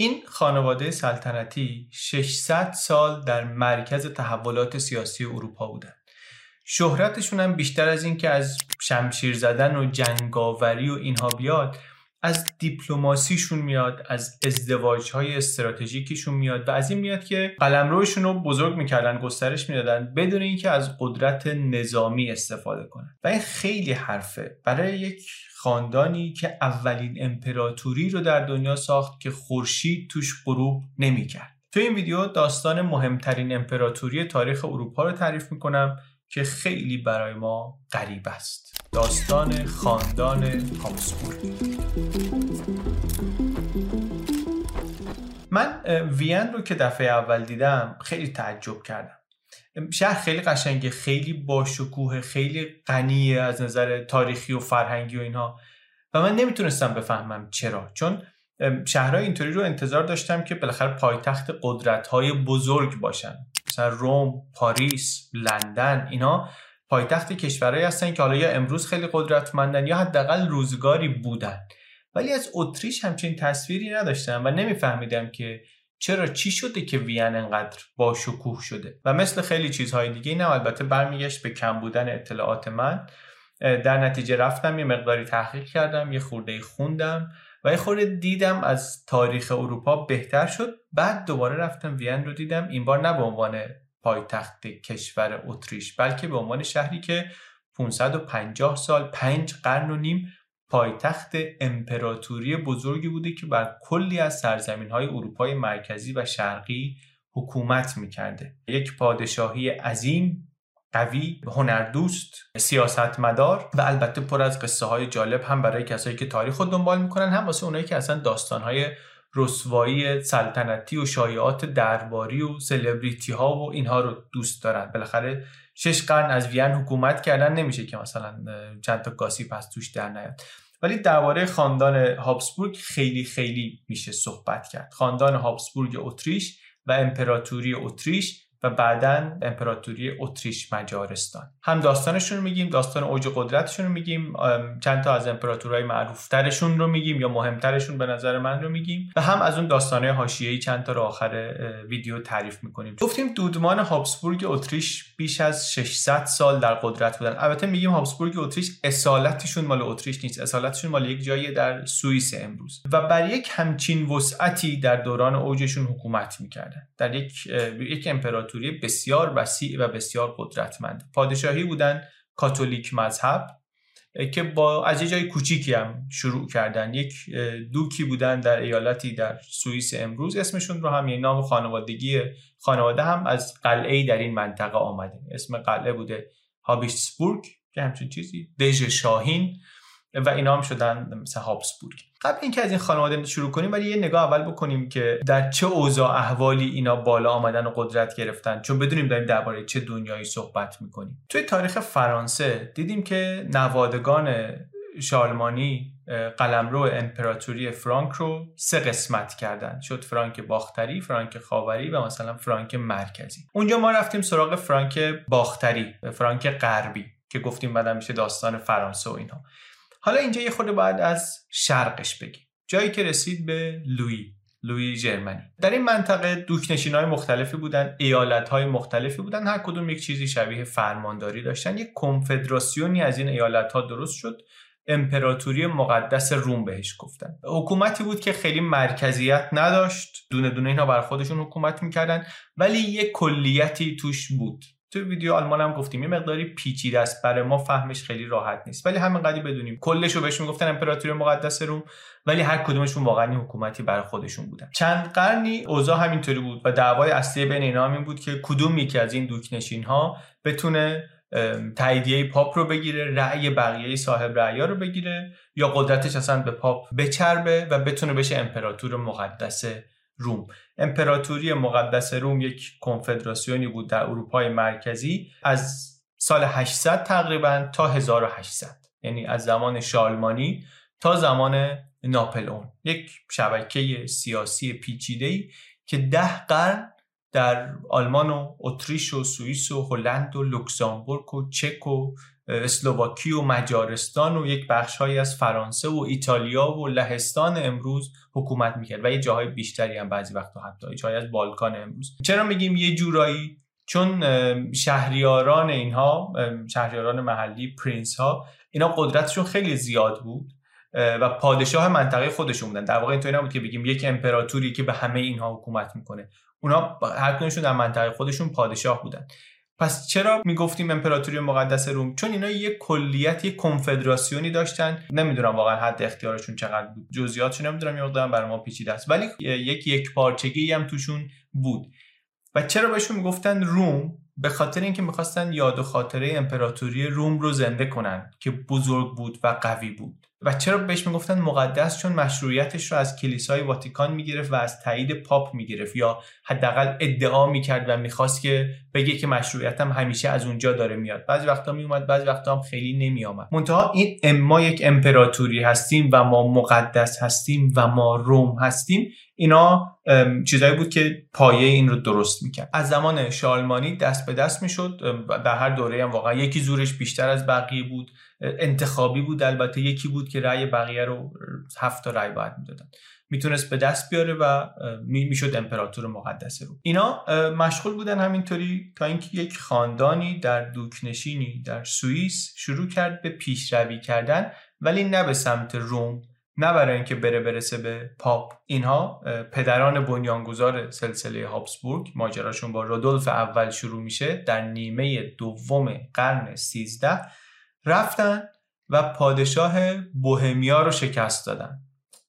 این خانواده سلطنتی 600 سال در مرکز تحولات سیاسی اروپا بودن شهرتشون هم بیشتر از این که از شمشیر زدن و جنگاوری و اینها بیاد از دیپلماسیشون میاد از ازدواج های استراتژیکیشون میاد و از این میاد که قلمروشون رو بزرگ می‌کردن گسترش می‌دادن بدون اینکه از قدرت نظامی استفاده کنن. و این خیلی حرفه. برای یک خاندانی که اولین امپراتوری رو در دنیا ساخت که خورشید توش غروب نمی‌کرد. تو این ویدیو داستان مهمترین امپراتوری تاریخ اروپا رو تعریف می‌کنم که خیلی برای ما غریب است. داستان خاندان هابسبورگ من وین رو که دفعه اول دیدم خیلی تعجب کردم. شهر خیلی قشنگه خیلی باشکوه خیلی غنیه از نظر تاریخی و فرهنگی و اینها. و من نمی‌تونستم بفهمم چرا. چون شهرهای اینطوری رو انتظار داشتم که بالاخره پایتخت قدرت های بزرگ باشن. مثلا روم، پاریس، لندن اینا پایتخت کشورهایی هستن که حالا یا امروز خیلی قدرتمندن یا حداقل روزگاری بودن. ولی از اتریش همچین تصویری نداشتم و نمیفهمیدم که چرا چی شده که وین انقدر با شکوه شده؟ و مثل خیلی چیزهای دیگه اینم البته برمیگشت به کم بودن اطلاعات من. در نتیجه رفتم یه مقداری تحقیق کردم یه خورده خوندم و یه خورده دیدم از تاریخ اروپا بهتر شد. بعد دوباره رفتم وین رو دیدم. این بار نه به عنوان پایتخت کشور اتریش بلکه به عنوان شهری که 550 سال پنج قرن و نیم پایتخت امپراتوری بزرگی بوده که بر کلی از سرزمین های اروپای مرکزی و شرقی حکومت می‌کرده. یک پادشاهی عظیم قوی هنردوست سیاستمدار و البته پر از قصه های جالب هم برای کسایی که تاریخ خود دنبال می‌کنن هم واسه اونایی که اصلا داستان های رسوایی سلطنتی و شایعات درباری و سلبریتی ها و اینها رو دوست دارن. بالاخره شش قرن از وین حکومت کردن نمیشه که مثلا چند تا گاسی پس توش در نیاد. ولی درباره خاندان هابسبورگ خیلی خیلی میشه صحبت کرد. خاندان هابسبورگ اتریش و امپراتوری اتریش و بعدا امپراتوری اتریش مجارستان. هم داستانشون رو میگیم داستان اوج قدرتشون رو میگیم چند تا از امپراتورهای معروفترشون رو میگیم یا مهمترشون به نظر من رو میگیم و هم از اون داستانهای حاشیه‌ای چند تا رو آخر ویدیو تعریف می‌کنیم. گفتیم دودمان هابسبورگ اتریش بیش از 600 سال در قدرت بودن. البته میگیم هابسبورگ اتریش اصالتشون مال اتریش نیست. اصالتشون مال یک جایی در سوئیس امروز. و بر یک همچین وسعتی در دوران اوجشون حکومت می‌کردن. در یک یک امپراتوری امپراتوری بسیار وسیع و بسیار قدرتمند. پادشاهی بودن کاتولیک مذهب که با از یه جای کوچیکی هم شروع کردن. یک دوکی بودن در ایالتی در سوئیس امروز. اسمشون رو هم یه نام خانوادگی خانواده هم از قلعه در این منطقه آمده. اسم قلعه بوده هابیسبورگ که همچون چیزی. دژ شاهین. و اینا هم شدن مثل هابسبورگ. قبل اینکه از این خانواده شروع کنیم ولی یه نگاه اول بکنیم که در چه اوضاع احوالی اینا بالا آمدن و قدرت گرفتن چون بدونیم داریم درباره چه دنیایی صحبت می‌کنیم. توی تاریخ فرانسه دیدیم که نوادگان شالمانی قلمرو امپراتوری فرانک رو سه قسمت کردن. شد فرانک باختری، فرانک خاوری و مثلا فرانک مرکزی. اونجا ما رفتیم سراغ فرانک باختری فرانک غربی که گفتیم بعد میشه داستان فرانسه و اینها. حالا اینجا یه خورده باید از شرقش بگیم. جایی که رسید به لوی لوی جرمنی. در این منطقه دوکنشین های مختلفی بودن ایالت های مختلفی بودن. هر کدوم یک چیزی شبیه فرمانداری داشتن. یک کنفدراسیونی از این ایالت ها درست شد. امپراتوری مقدس روم بهش گفتن. حکومتی بود که خیلی مرکزیت نداشت. دونه دونه اینا بر خودشون حکومت می‌کردن. ولی یک کلیتی توش بود. تو ویدیو آلمان هم گفتیم یه مقداری پیچیده است برای ما فهمش خیلی راحت نیست. ولی همین قدی بدونیم کلش رو بهش می‌گفتن امپراتوری مقدس روم ولی هر کدومشون واقعا حکومتی برای خودشون بودن. چند قرنی اوضاع همینطوری بود و دعوای اصلی بین اینا همین بود که کدوم یکی از این دوکنشین ها بتونه تاییدیه پاپ رو بگیره رأی بقیه صاحب رأیا رو بگیره یا قدرتش اصلا به پاپ بچربه و بتونه بشه امپراتور مقدس روم. امپراتوری مقدس روم یک کنفدراسیونی بود در اروپای مرکزی از سال 800 تقریبا تا 1800 یعنی از زمان شالمانی تا زمان ناپلئون. یک شبکه سیاسی پیچیده‌ای که ده قرن در آلمان و اتریش و سوئیس و هلند و لوکزامبورگ و چک و اسلوواکی و مجارستان و یک بخشهایی از فرانسه و ایتالیا و لهستان امروز حکومت می‌کرد و یه جاهای بیشتری هم بعضی وقتا حتی جایی از بالکان امروز. چرا میگیم یه جورایی؟ چون شهریاران اینها شهریاران محلی prince ها اینا قدرتشون خیلی زیاد بود و پادشاه منطقه خودشون بودن. در واقع اینطوری نبود که بگیم یک امپراتوری که به همه اینها حکومت می‌کنه. اونا هر در منطقه خودشون پادشاه بودن. پس چرا می‌گفتیم امپراتوری مقدس روم؟ چون اینا یک کلیت یک کنفدراسیونی داشتن. نمی‌دونم واقعا حد اختیارشون چقدر بود. جزئیاتش نمی‌دونم یه برای ما پیچیده است. ولی یک یک پارچگی هم توشون بود. و چرا بهشون می‌گفتن روم؟ به خاطر اینکه می‌خواستن یاد و خاطره امپراتوری روم رو زنده کنن که بزرگ بود و قوی بود. و چرا بهش می‌گفتن مقدس چون مشروعیتش رو از کلیسای واتیکان می‌گرفت و از تایید پاپ می‌گرفت یا حداقل ادعا می‌کرد و می‌خواست که بگه که مشروعیتم همیشه از اونجا داره میاد. بعضی وقتا میومد بعضی وقتا هم خیلی نمیآمد. منتها این ما یک امپراتوری هستیم و ما مقدس هستیم و ما روم هستیم. اینا چیزایی بود که پایه این رو درست می‌کرد. از زمان شالمانی دست به دست می‌شد در هر دوره هم واقعا یکی زورش بیشتر از بقیه بود. انتخابی بود. البته یکی بود که رأی بقیه رو هفت تا رأی باید می‌دادن. می‌تونست به دست بیاره و می‌شد امپراتور مقدس رو. اینا مشغول بودن همینطوری تا اینکه یک خاندانی در دوکنشینی در سوئیس شروع کرد به پیشروی کردن ولی نه به سمت روم نه برای اینکه بره برسه به پاپ. اینها پدران بنیانگذار سلسله هابسبورگ ماجراشون با رودولف اول شروع میشه در نیمه دوم قرن 13 رفتن و پادشاه بوهمیا رو شکست دادن.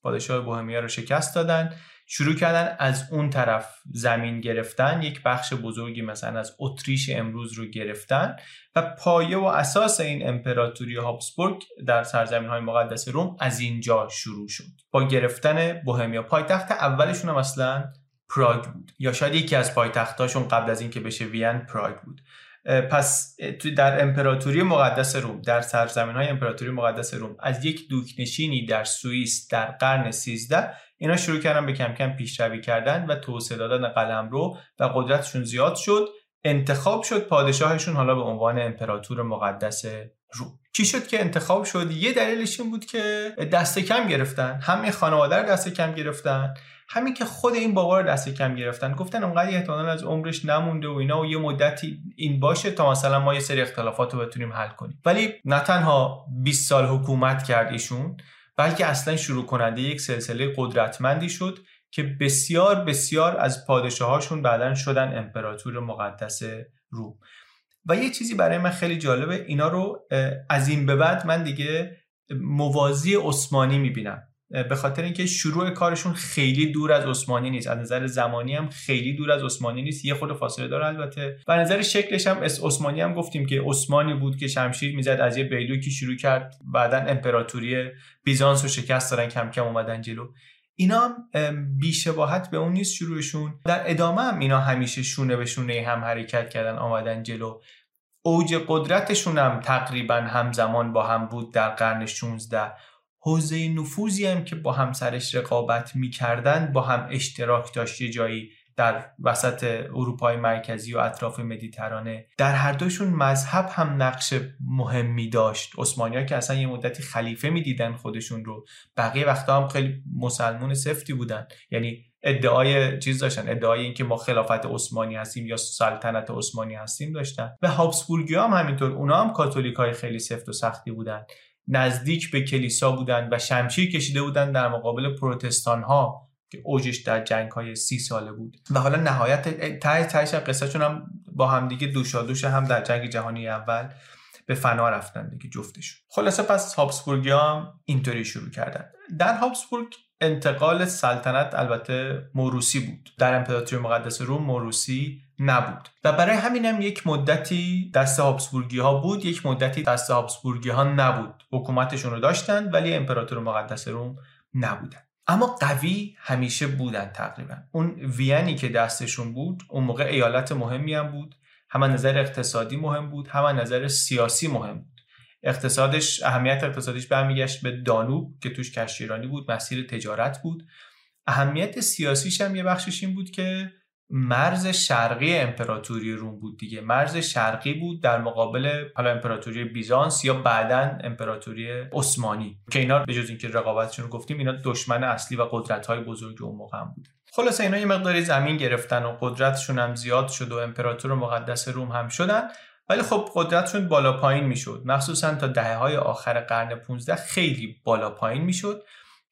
پادشاه بوهمیا رو شکست دادن. شروع کردن از اون طرف زمین گرفتن. یک بخش بزرگی مثلا از اتریش امروز رو گرفتن و پایه و اساس این امپراتوری هابسبورگ در سرزمین های مقدس روم از اینجا شروع شد. با گرفتن بوهمیا پایتخت اولشون هم اصلا پراگ بود. یا شاید یکی از پایتختاشون قبل از اینکه بشه وین پراگ بود. پس در امپراتوری مقدس روم در سرزمین های امپراتوری مقدس روم از یک دوکنشینی در سوئیس در قرن 13 اینا شروع کردن به کم کم پیشروی کردن و توسعه دادن قلم رو و قدرتشون زیاد شد. انتخاب شد پادشاهشون حالا به عنوان امپراتور مقدس روم. چی شد که انتخاب شد؟ یه دلیلش این بود که دست کم گرفتن. همه خانواده رو دست کم گرفتن. همین که خود این بابا رو دست کم گرفتن گفتن اونقدر احتمالا از عمرش نمونده و اینا و یه مدتی این باشه تا مثلا ما یه سری اختلافات رو بتونیم حل کنیم. ولی نه تنها 20 سال حکومت کرد ایشون بلکه اصلا شروع کننده یک سلسله قدرتمندی شد که بسیار بسیار از پادشاهاشون بعدا شدن امپراتور مقدس روم. و یه چیزی برای من خیلی جالبه اینا رو از این به بعد من دیگه موازی عثمانی می‌بینم. به خاطر اینکه شروع کارشون خیلی دور از عثمانی نیست. از نظر زمانی هم خیلی دور از عثمانی نیست. یه خود فاصله داره البته. و نظر شکلش هم عثمانی هم گفتیم که عثمانی بود که شمشیر می‌زد از یه بیلوکی شروع کرد. بعدا امپراتوری بیزانس رو شکست دادن کم کم اومدن جلو. اینا بیشباهت به اون نیست شروعشون. در ادامه هم اینا همیشه شونه به شونه هم حرکت کردن آمدن جلو. اوج قدرتشون هم تقریبا همزمان با هم بود در قرن 16 حوزه نفوذی هم که با همسرش رقابت می‌کردن با هم اشتراک داشت. یه جایی در وسط اروپای مرکزی و اطراف مدیترانه. در هر دوشون مذهب هم نقش مهمی داشت. عثمانی که اصلا یه مدتی خلیفه می‌دیدن خودشون رو. بقیه وقتا هم خیلی مسلمون سفتی بودن. یعنی ادعای چیز داشتن. ادعای اینکه ما خلافت عثمانی هستیم یا سلطنت عثمانی هستیم داشتن. و هابسبورگی هم همینطور. اونا هم کاتولیک های خیلی سفت و سختی بودن. نزدیک به کلیسا بودند و شمشیر کشیده بودند در مقابل پروتستان ها که اوجش در جنگ های سی ساله بود. و حالا نهایت ته تهش قصهشون هم با همدیگه دوشا دوش هم در جنگ جهانی اول به فنا رفتن دیگه جفتشون. خلاصه پس هابسبورگی هم اینطوری شروع کردن. در هابسبورگ انتقال سلطنت البته موروسی بود. در امپراتوری مقدس روم موروسی نبود. و برای همینم یک مدتی دست هابسبورگی ها بود یک مدتی دست هابسبورگی ها نبود. حکومتشون رو داشتن ولی امپراتور مقدس روم نبودن. اما قوی همیشه بودن تقریبا. اون وینی که دستشون بود اون موقع ایالت مهمی هم بود. هم نظر اقتصادی مهم بود. هم نظر سیاسی مهم بود. اقتصادش اهمیت اقتصادیش برمیگشت به دانوب که توش کشتیرانی بود مسیر تجارت بود. اهمیت سیاسیش هم یه بخشش این بود که مرز شرقی امپراتوری روم بود دیگه. مرز شرقی بود در مقابل حالا امپراتوری بیزانس یا بعدا امپراتوری عثمانی که اینا به جز اینکه رقابتشون رو گفتیم اینا دشمن اصلی و قدرت های بزرگ اون موقع هم بود. خلاصه اینا یه مقداری زمین گرفتن و قدرتشون هم زیاد شد و امپراتور مقدس روم هم شدن. ولی خب قدرتشون بالا پایین می‌شد. مخصوصا تا دهه های آخر قرن 15 خیلی بالا پایین می‌شد.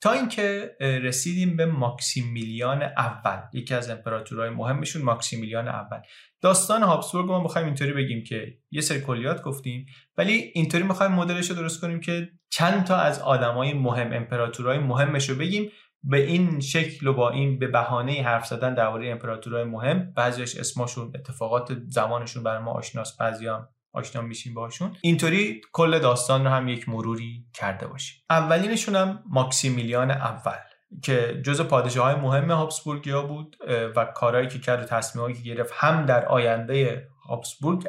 تا اینکه رسیدیم به ماکسیمیلیان اول. یکی از امپراتورهای مهمشون ماکسیمیلیان اول. داستان هابسبورگ ما می‌خوایم اینطوری بگیم که یه سری کلیات گفتیم ولی اینطوری می‌خوایم مدلش رو درست کنیم که چند تا از آدمای مهم امپراتورهای مهمش رو بگیم به این شکل و با این به بهانه حرف زدن درباره امپراتورهای مهم بعضیش اسمشون اتفاقات زمانشون برای ما آشناس بعضیام آشنا میشیم باشون اینطوری کل داستان رو هم یک مروری کرده باشیم. اولینشون هم ماکسیمیلیان اول که جز پادشاه های مهم هابسبورگیا بود و کارهایی که کرد و تصمیمایی که گرفت هم در آینده هابسبورگ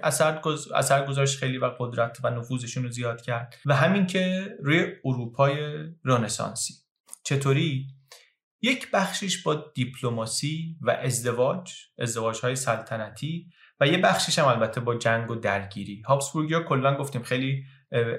اثر گذاشت خیلی و قدرت و نفوذشون رو زیاد کرد. و همین که روی اروپای رنسانسی. چطوری؟ یک بخشش با دیپلماسی و ازدواج ازدواج های سلطنتی و یه بخشش هم البته با جنگ و درگیری. هابسبورگیا کلا گفتیم خیلی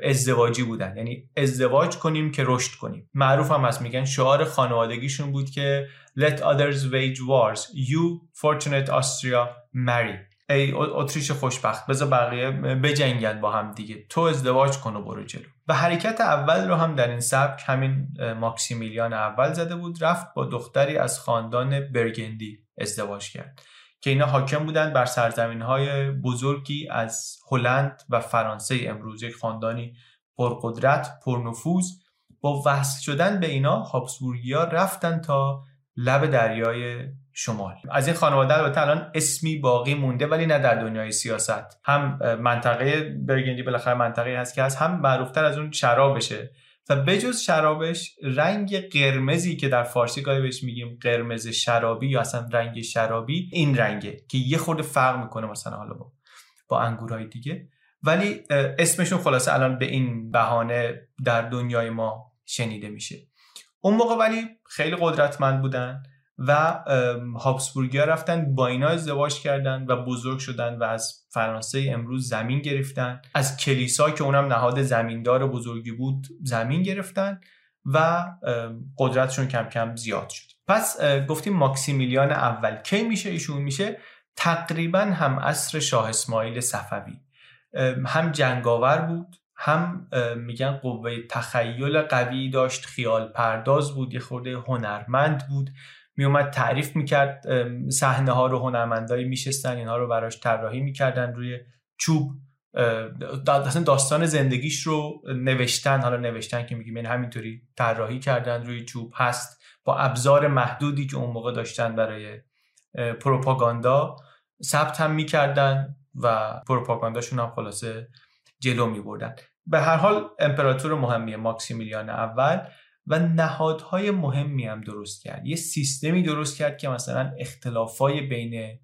ازدواجی بودن. یعنی ازدواج کنیم که رشد کنیم. معروف هم هست میگن شعار خانوادگیشون بود که let others wage wars. You fortunate Austria marry. ای اتریش خوشبخت بذار بقیه بجنگن با هم دیگه. تو ازدواج کن و برو جلو. و حرکت اول رو هم در این سبک همین ماکسیمیلیان اول زده بود رفت با دختری از خاندان برگندی ازدواج کرد. که اینا حاکم بودند بر سرزمین های بزرگی از هلند و فرانسه. امروز یک خاندانی پرقدرت پرنفوذ. با وصل شدن به اینا هابسبورگیا رفتن تا لب دریای شمال. از این خانواده البته الان اسمی باقی مونده ولی نه در دنیای سیاست. هم منطقه برگندی بالاخره منطقه هست که هست هم معروفتر از اون شرابشه. و بجز شرابش رنگ قرمزی که در فارسی گاهی بهش میگیم قرمز شرابی یا اصلا رنگ شرابی این رنگه که یه خورده فرق می‌کنه مثلا حالا با با انگورهای دیگه. ولی اسمشون خلاصه الان به این بهانه در دنیای ما شنیده میشه. اون موقع ولی خیلی قدرتمند بودن. و هابسبورگیا رفتن با اینا ازدواج کردن و بزرگ شدن و از فرانسه امروز زمین گرفتن. از کلیسا که اونم نهاد زمیندار بزرگی بود زمین گرفتن و قدرتشون کم کم زیاد شد. پس گفتیم ماکسیمیلیان اول. کی میشه؟ ایشون میشه تقریبا هم عصر شاه اسماعیل صفوی. هم جنگاور بود هم میگن قوه تخیل قوی داشت خیال پرداز بود یه خورده هنرمند بود. میومد تعریف می‌کرد صحنه ها رو هنرمندایی میشستن اینها رو براش طراحی می‌کردن روی چوب داستان زندگیش رو نوشتن حالا نوشتن که میگیم یعنی همینطوری طراحی کردن روی چوب. هست با ابزار محدودی که اون موقع داشتن برای پروپاگاندا ثبت هم می‌کردن و پروپاگانداشون هم خلاصه جلو میبردن. به هر حال امپراتور مهمی ماکسیمیلیان اول و نهادهای مهمی هم درست کرد. یه سیستمی درست کرد که مثلا اختلافای بین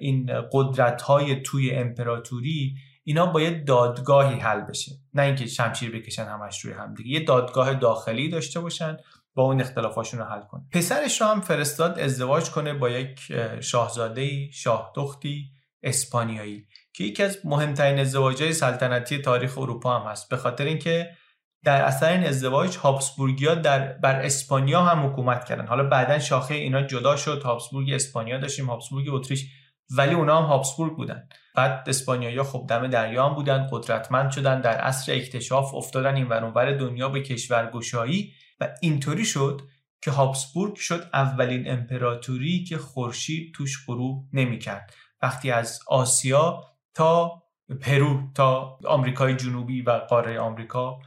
این قدرت های توی امپراتوری اینا باید دادگاهی حل بشه. نه اینکه شمشیر بکشن همش روی هم دیگه. یه دادگاه داخلی داشته باشن با اون اختلافاشون رو حل کنه. پسرش رو هم فرستاد ازدواج کنه با یک شاهزاده شاه دختی اسپانیایی که یکی از مهمترین ازدواجهای سلطنتی تاریخ اروپا هم هست. به خاطر اینکه در اثر این ازدواج هابسبورگیا در بر اسپانیا هم حکومت کردن. حالا بعدا شاخه اینا جدا شد. هابسبورگ اسپانیا داشتیم هابسبورگ اتریش ولی اونا هم هابسبورگ بودن. بعد اسپانیایی خب دم دریا هم بودن قدرتمند شدن در عصر اکتشاف افتادن این ور دنیا به کشورگشایی و اینطوری شد که هابسبورگ شد اولین امپراتوری که خورشید توش غروب نمی‌کرد. وقتی از آسیا تا پرو تا آمریکای جنوبی و قاره آمریکا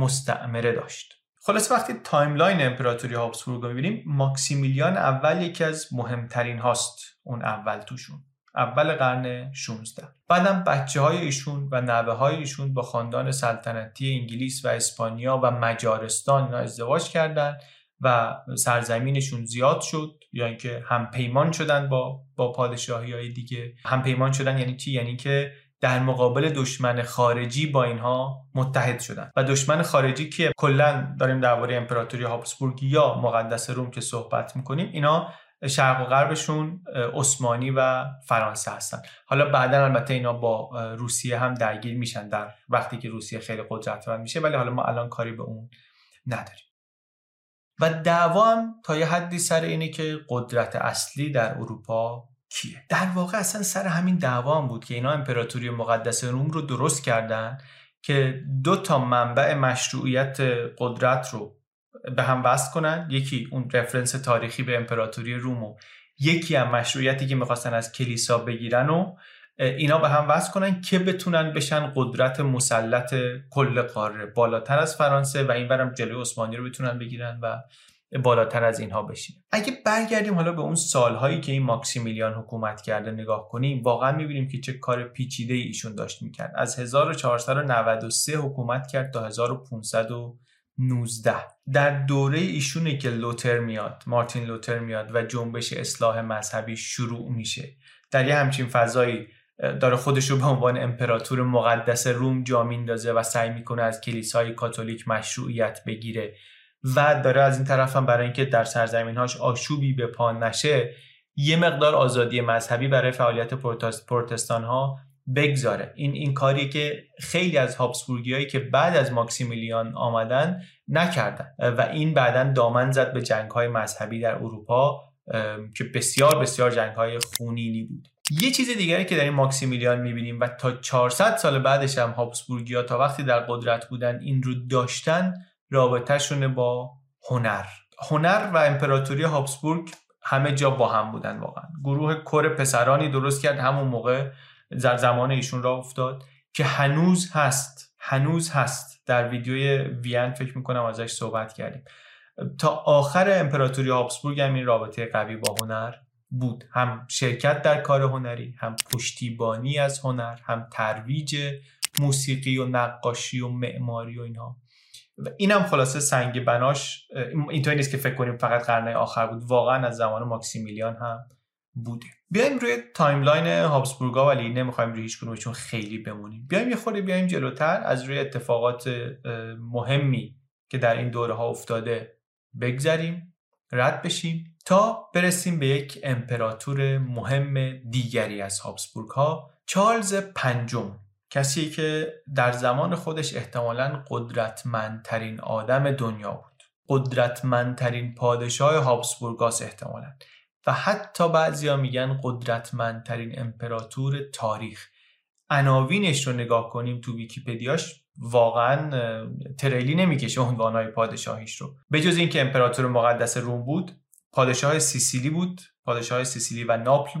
مستعمره داشت. خلاص وقتی timeline امپراتوری هابسبورگ رو می‌بینیم ماکسیمیلیان اول یکی از مهمترین هاست اون اول توشون. اول قرن 16 بعدم بچه های ایشون و نوه های ایشون با خاندان سلطنتی انگلیس و اسپانیا و مجارستان اینا ازدواج کردن و سرزمینشون زیاد شد. یا اینکه هم پیمان شدن با با پادشاهی های دیگه. هم پیمان شدن یعنی چی؟ یعنی که در مقابل دشمن خارجی با اینها متحد شدن. و دشمن خارجی که کلا داریم درباره امپراتوری هابسبورگ یا مقدس روم که صحبت می‌کنیم اینا شرق و غربشون عثمانی و فرانسه هستن. حالا بعدا البته اینا با روسیه هم درگیر میشن در وقتی که روسیه خیلی قدرتمند میشه ولی حالا ما الان کاری به اون نداریم. و دعوا تا یه حدی سر اینه که قدرت اصلی در اروپا کیه؟ در واقع اصلا سر همین دعوا هم بود که اینا امپراتوری مقدس روم رو درست کردن که دو تا منبع مشروعیت قدرت رو به هم وصل کنن. یکی اون رفرنس تاریخی به امپراتوری روم و یکی هم مشروعیتی که می‌خواستن از کلیسا بگیرن و اینا به هم وصل کنن که بتونن بشن قدرت مسلط کل قاره بالاتر از فرانسه و این برم جلوی عثمانی رو بتونن بگیرن و بالاتر از اینها بشین اگه برگردیم حالا به اون سالهایی که این ماکسیمیلیان حکومت کرده نگاه کنیم واقعا می‌بینیم که چه کار پیچیده ایشون داشت می‌کرد. از 1493 حکومت کرد تا 1519 در دوره ایشونه که لوتر میاد مارتین لوتر میاد و جنبش اصلاح مذهبی شروع میشه. در یه همچین فضایی داره خودش رو به عنوان امپراتور مقدس روم جا میندازه و سعی می‌کنه از کلیسای کاتولیک مشروعیت بگیره. و داره از این طرف هم برای اینکه در سرزمینهاش آشوبی به پا نشه یه مقدار آزادی مذهبی برای فعالیت پروتستان ها بگذاره. این این کاری که خیلی از هابسبورگی که بعد از ماکسیمیلیان آمدن نکردن و این بعدا دامن زد به جنگ های مذهبی در اروپا که بسیار بسیار جنگ های خونینی بود. یه چیز دیگری که در این ماکسیمیلیان می‌بینیم و تا 400 سال بعدش هم هابسبورگی ها تا وقتی در قدرت بودن این رو داشتن رابطهشون با هنر. هنر و امپراتوری هابسبورگ همه جا با هم بودن واقعا. گروه کور پسرانی درست کرد همون موقع در زمان ایشون را افتاد که هنوز هست. هنوز هست. در ویدیوی وین فکر می‌کنم ازش صحبت کردیم. تا آخر امپراتوری هابسبورگ هم این رابطه قوی با هنر بود. هم شرکت در کار هنری هم پشتیبانی از هنر هم ترویج موسیقی و نقاشی و معماری و اینها. اینم خلاصه سنگ بناش اینطوری نیست که فکر کنیم فقط قرن آخر بود. واقعا از زمان ماکسیمیلیان هم بوده. بیایم روی timeline هابسبورگا ولی نمی‌خوایم روی هیچ کدومشون خیلی بمونیم. بیایم یه خورده بیایم جلوتر از روی اتفاقات مهمی که در این دوره ها افتاده بگذریم رد بشیم تا برسیم به یک امپراتور مهم دیگری از هابسبورگ ها چارلز پنجم. کسی که در زمان خودش احتمالا قدرتمندترین آدم دنیا بود. قدرتمندترین پادشاه هابسبورگاس احتمالا. و حتی بعضیا میگن قدرتمندترین امپراتور تاریخ. عناوینش رو نگاه کنیم تو ویکیپدیاش واقعا تریلی نمی‌کشه عنوانهای پادشاهیش رو. به جز اینکه امپراتور مقدس روم بود پادشاه سیسیلی بود پادشاه سیسیلی و ناپل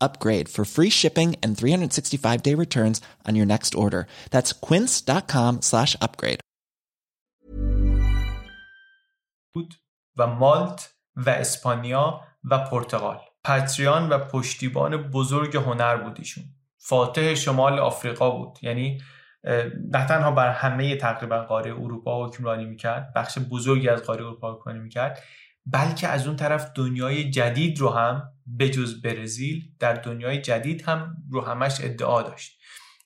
upgrade for free shipping and 365 day returns on your next order. That's quince.com slash upgrade. و مالت و اسپانیا و پرتغال پتریان و پشتیبان بزرگ هنر بودیشون فاتح شمال آفریقا بود یعنی نه تنها بر همه تقریبا قاره اروپا حکمرانی می‌کرد بخش بزرگی از قاره اروپا حکمرانی می‌کرد بلکه از اون طرف دنیای جدید رو هم بجز برزیل در دنیای جدید هم رو همش ادعا داشت.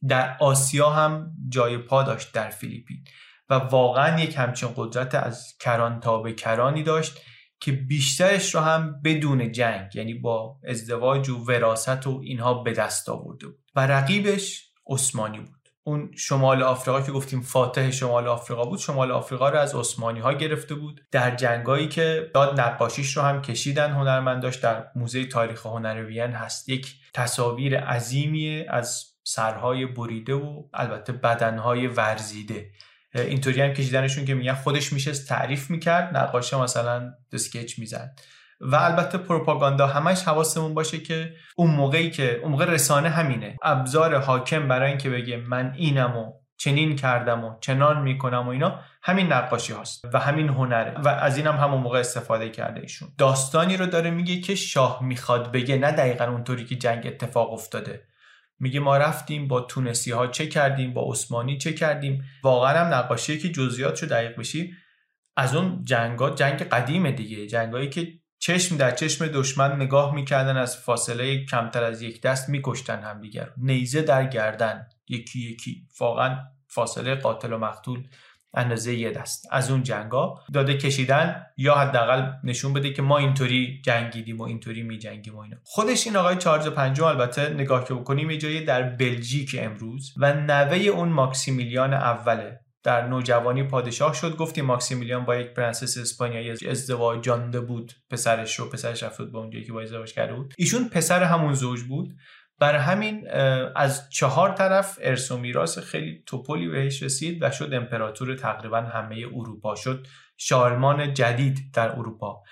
در آسیا هم جای پا داشت در فیلیپین. و واقعا یک همچین قدرت از کران تا به کرانی داشت که بیشترش رو هم بدون جنگ یعنی با ازدواج و وراست و اینها به دست آورده بود. و رقیبش عثمانی بود. اون شمال آفریقا که گفتیم فاتح شمال آفریقا بود شمال آفریقا رو از عثمانی ها گرفته بود در جنگایی که داد نقاشیش رو هم کشیدن هنرمنداش در موزه تاریخ هنر وین هست. یک تصاویر عظیمی از سرهای بریده و البته بدنهای ورزیده. اینطوری هم کشیدنشون که میگن خودش میشه تعریف می‌کرد نقاشه مثلا اسکچ می‌زد. و البته پروپاگاندا همش حواسمون باشه که اون موقعی که اون موقع رسانه همینه. ابزار حاکم برای اینکه بگه من اینم و چنین کردم و چنان می‌کنم و اینا همین نقاشی هاست و همین هنره. و از اینم هم همون موقع استفاده کرده ایشون. داستانی رو داره میگه که شاه می‌خواد بگه نه دقیقا اونطوری که جنگ اتفاق افتاده. میگه ما رفتیم با تونسی ها چه کردیم با عثمانی چه کردیم؟ واقعا هم نقاشی که جزئیاتشو دقیق بشی از اون جنگا جنگ قدیم دیگه. جنگایی که چشم در چشم دشمن نگاه می‌کردن از فاصله کمتر از یک دست میکشتن همدیگر نیزه در گردن. یکی یکی. واقعا فاصله قاتل و مقتول اندازه یه دست از اون جنگا داده کشیدن یا حداقل نشون بده که ما اینطوری جنگیدیم و اینطوری میجنگیم و اینا. خودش این آقای چارلز پنجم البته نگاه که بکنیم یه جایی در بلژیک امروز و نوه اون ماکسیمیلیان اوله در نوجوانی پادشاه شد گفتیم ماکسیمیلیان با یک پرنسس اسپانیایی ازدواج جانده بود پسرش رو پسرش رفت به اونجایی که با ازدواج کرده بود. ایشون پسر همون زوج بود. بر همین از چهار طرف ارث و میراث خیلی توپلی بهش رسید و شد امپراتور تقریبا همه اروپا. شد شارلمان جدید در اروپا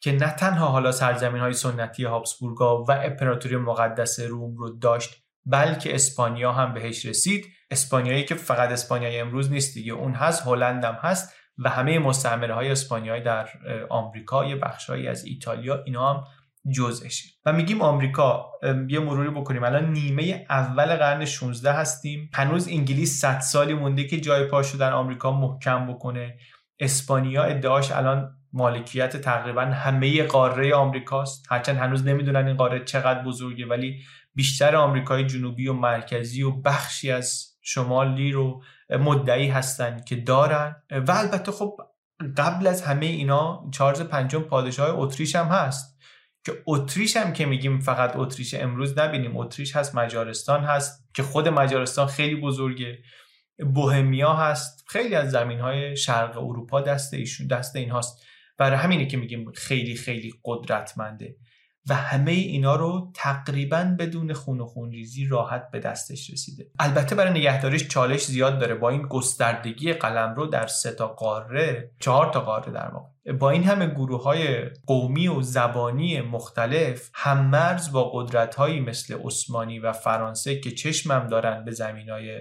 که نه تنها حالا سرزمین های سنتی هابسبورگا و امپراتوری مقدس روم رو داشت بلکه اسپانیا هم بهش رسید. اسپانیایی که فقط اسپانیای امروز نیست دیگه. اون هست هلند هم هست و همه مستعمره های اسپانیایی در آمریکا یه بخشهایی از ایتالیا اینا هم جزش و میگیم آمریکا یه مروری بکنیم. الان نیمه اول قرن 16 هستیم. هنوز انگلیس 100 سالی مونده که جای پاشو در آمریکا محکم بکنه. اسپانیا ادعاش الان مالکیت تقریبا همه قاره آمریکاست. هرچند هنوز نمی‌دونن این قاره چقدر بزرگه ولی بیشتر آمریکای جنوبی و مرکزی و بخشی از شمالی رو مدعی هستن که دارن. و البته خب قبل از همه اینا چارلز پنجم پادشاه اتریش هم هست. که اتریش هم که میگیم فقط اتریش امروز نبینیم. اتریش هست مجارستان هست که خود مجارستان خیلی بزرگه. بوهمیا هست. خیلی از زمین های شرق اروپا دست ایشون دست این هاست برای همینه که میگیم خیلی خیلی قدرتمنده. و همه اینا رو تقریبا بدون خون و خونریزی راحت به دستش رسیده. البته برای نگهداریش چالش زیاد داره. با این گستردگی قلم رو در سه تا قاره چهار تا قاره در واقع با این همه گروه های قومی و زبانی مختلف هم مرز با قدرت هایی مثل عثمانی و فرانسه که چشمم دارن به زمین های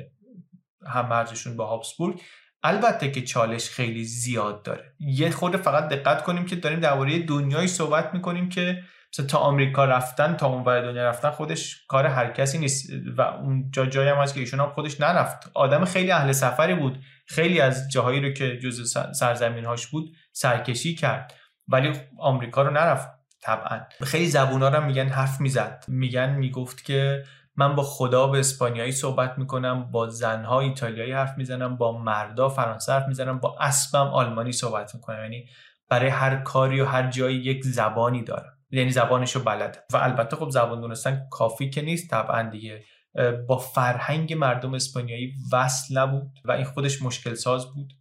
هم مرزشون با هابسبورگ البته که چالش خیلی زیاد داره. یه خود فقط دقت کنیم که داریم درباره دنیای صحبت می‌کنیم که مثلا تا آمریکا رفتن تا اونور دنیا رفتن خودش کار هر کسی نیست. و اونجا جایی هم هست که ایشون هم خودش نرفت. آدم خیلی اهل سفری بود. خیلی از جاهایی رو که جز سرزمین هاش بود سرکشی کرد. ولی آمریکا رو نرفت طبعا. خیلی زبونا رو میگن حرف می‌زد. میگن می‌گفت که من با خدا به اسپانیایی صحبت می‌کنم با زنها ایتالیایی حرف می‌زنم با مردا فرانسه حرف می‌زنم با اسبم آلمانی صحبت می‌کنم. یعنی برای هر کاری و هر جایی یک زبانی دارم. یعنی زبانشو بلده و البته خب زبان دونستن کافی که نیست طبعا دیگه با فرهنگ مردم اسپانیایی وصل نبود و این خودش مشکل ساز بود.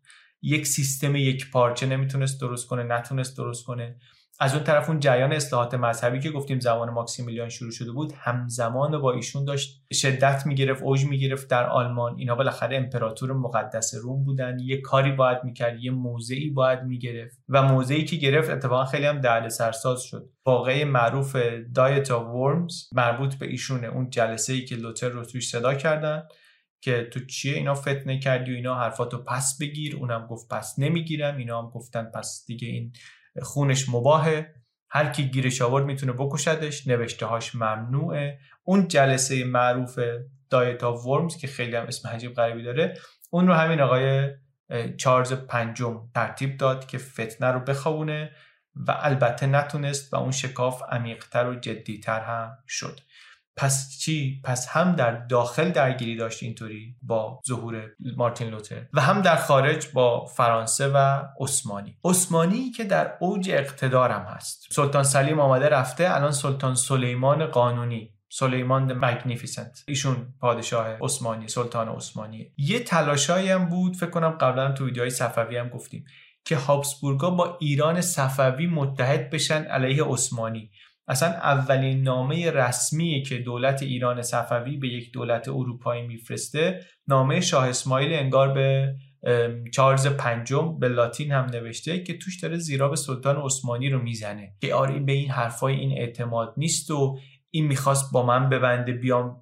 یک سیستم یک پارچه نمی‌تونست درست کنه نتونست درست کنه. از اون طرف اون جریان اصلاحات مذهبی که گفتیم زمان ماکسیمیلیان شروع شده بود همزمان با ایشون داشت شدت می‌گرفت اوج می‌گرفت در آلمان. اینا بالاخره امپراتور مقدس روم بودن. یه کاری باید می‌کرد یه موضعی باید می‌گرفت. و موضعی که گرفت اتفاقا خیلی هم دهل سرساز شد. واقعه معروف Diet of Worms مربوط به ایشونه. اون جلسه ای که لوتر رو توش صدا کردن که تو چیه اینا فتنه کردی و اینا حرفاتو پس بگیر. اونم گفت پس نمی‌گیرم. اینا هم گفتن پس دیگه این خونش مباهه. هر کی گیرش آورد می‌تونه بکشدش. نوشته هاش ممنوعه. اون جلسه معروف Diet of Worms که خیلی هم اسم عجیب غریبی داره اون رو همین آقای چارلز پنجم ترتیب داد که فتنه رو بخوابونه و البته نتونست و اون شکاف عمیقتر و جدیتر هم شد. پس چی؟ پس هم در داخل درگیری داشت اینطوری با ظهور مارتین لوتر و هم در خارج با فرانسه و عثمانی. عثمانی که در اوج اقتدارم هست. سلطان سلیم آمده رفته الان سلطان سلیمان قانونی. سلیمان مگنیفیسنت ایشون پادشاه عثمانی سلطان عثمانی. یه تلاشایی هم بود فکر کنم قبلا تو ویدیوهای صفوی هم گفتیم که هابسبورگا با ایران صفوی متحد بشن علیه عثمانی. اصلا اولین نامه رسمی که دولت ایران صفوی به یک دولت اروپایی میفرسته. نامه شاه اسماعیل انگار به چارلز پنجم به لاتین هم نوشته که توش داره زیرا به سلطان عثمانی رو می‌زنه. که آره به این حرفای این اعتماد نیست و این می‌خواست با من ببنده بیام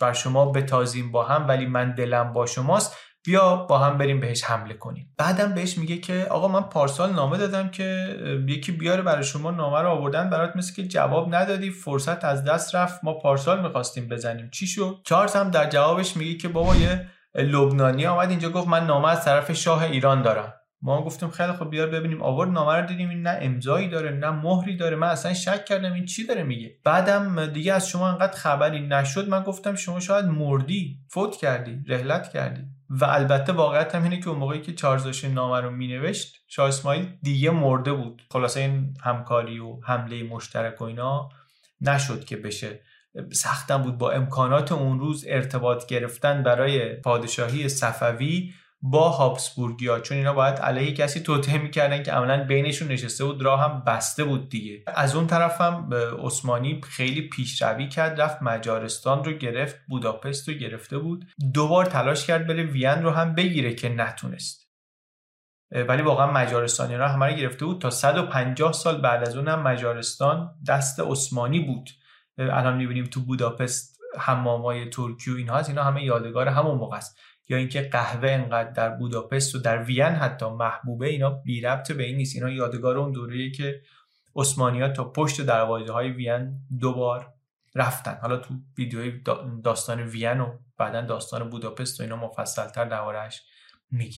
بر شما بتازیم با هم ولی من دلم با شماست. بیا با هم بریم بهش حمله کنیم. بعدم بهش میگه که آقا من پارسال نامه دادم که یکی بیاره برای شما نامه رو آوردن برات مثل که جواب ندادی فرصت از دست رفت ما پارسال می‌خواستیم بزنیم. چی شد؟ چارلز هم در جوابش میگه که بابا یه لبنانی آمد اینجا گفت من نامه از طرف شاه ایران دارم. ما گفتیم خیلی خب بیار ببینیم. آورد نامه رو دیدیم این نه امضایی داره نه مهری داره. من اصلا شک کردم این چی داره میگه. بعدم دیگه از شما انقدر خبری نشد من گفتم شما شاید مردی. فوت کردی رحلت کردی. و البته واقعیت هم اینه که اون موقعی که چارلز نامه رو مینوشت شاه اسماعیل دیگه مرده بود. خلاصه این همکاری و حمله مشترک و اینا نشد که بشه. سختم بود با امکانات اون روز ارتباط گرفتن برای پادشاهی صفوی با هابسبورگیا چون اینا باید علیه کسی توطئه می‌کردن که عملا بینشون نشسته بود راه هم بسته بود دیگه. از اون طرف هم عثمانی خیلی پیشروی کرد رفت مجارستان رو گرفت بوداپست رو گرفته بود. دوبار تلاش کرد بره وین رو هم بگیره که نتونست. ولی واقعا مجارستانی را همه رو گرفته بود. تا 150 سال بعد از اون هم مجارستان دست عثمانی بود. الان می‌بینیم تو بوداپست حمامای ترکی و اینها اینا همه یادگار همون موقع است. یا اینکه قهوه انقدر در بوداپست و در وین حتی محبوبه اینا بی ربط به این نیست. اینا یادگار اون دوره‌ای که عثمانی‌ها تا پشت دروازه های وین دوبار رفتن. حالا تو ویدیوی داستان وین و بعدا داستان بوداپست و اینا مفصلتر دربارهش میگی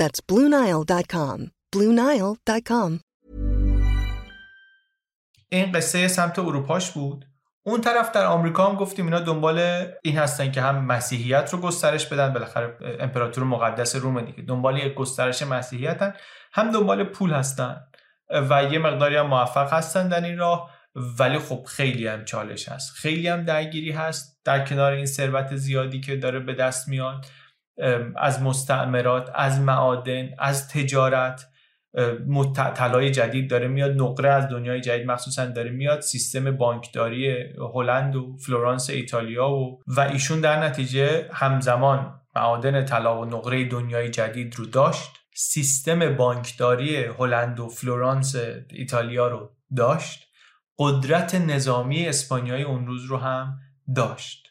That's BlueNile.com. BlueNile.com. این قصه سمت اروپاش بود. اون طرف در آمریکا هم گفتیم اینا دنبال این هستن که هم مسیحیت رو گسترش بدن. بالاخره امپراتور مقدس روم دیگه. دنبال یک گسترش مسیحیتن. هم دنبال پول هستن. و یه مقداری هم موفق هستن در این راه. ولی خب خیلی هم چالش هست. خیلی هم درگیری هست. در کنار این ثروت زیادی که داره به دست میاد. از مستعمرات از معادن از تجارت طلای جدید داره میاد نقره از دنیای جدید مخصوصا داره میاد سیستم بانکداری هلند و فلورانس ایتالیا و و ایشون در نتیجه همزمان معادن طلا و نقره دنیای جدید رو داشت سیستم بانکداری هلند و فلورانس ایتالیا رو داشت قدرت نظامی اسپانیایی اون روز رو هم داشت.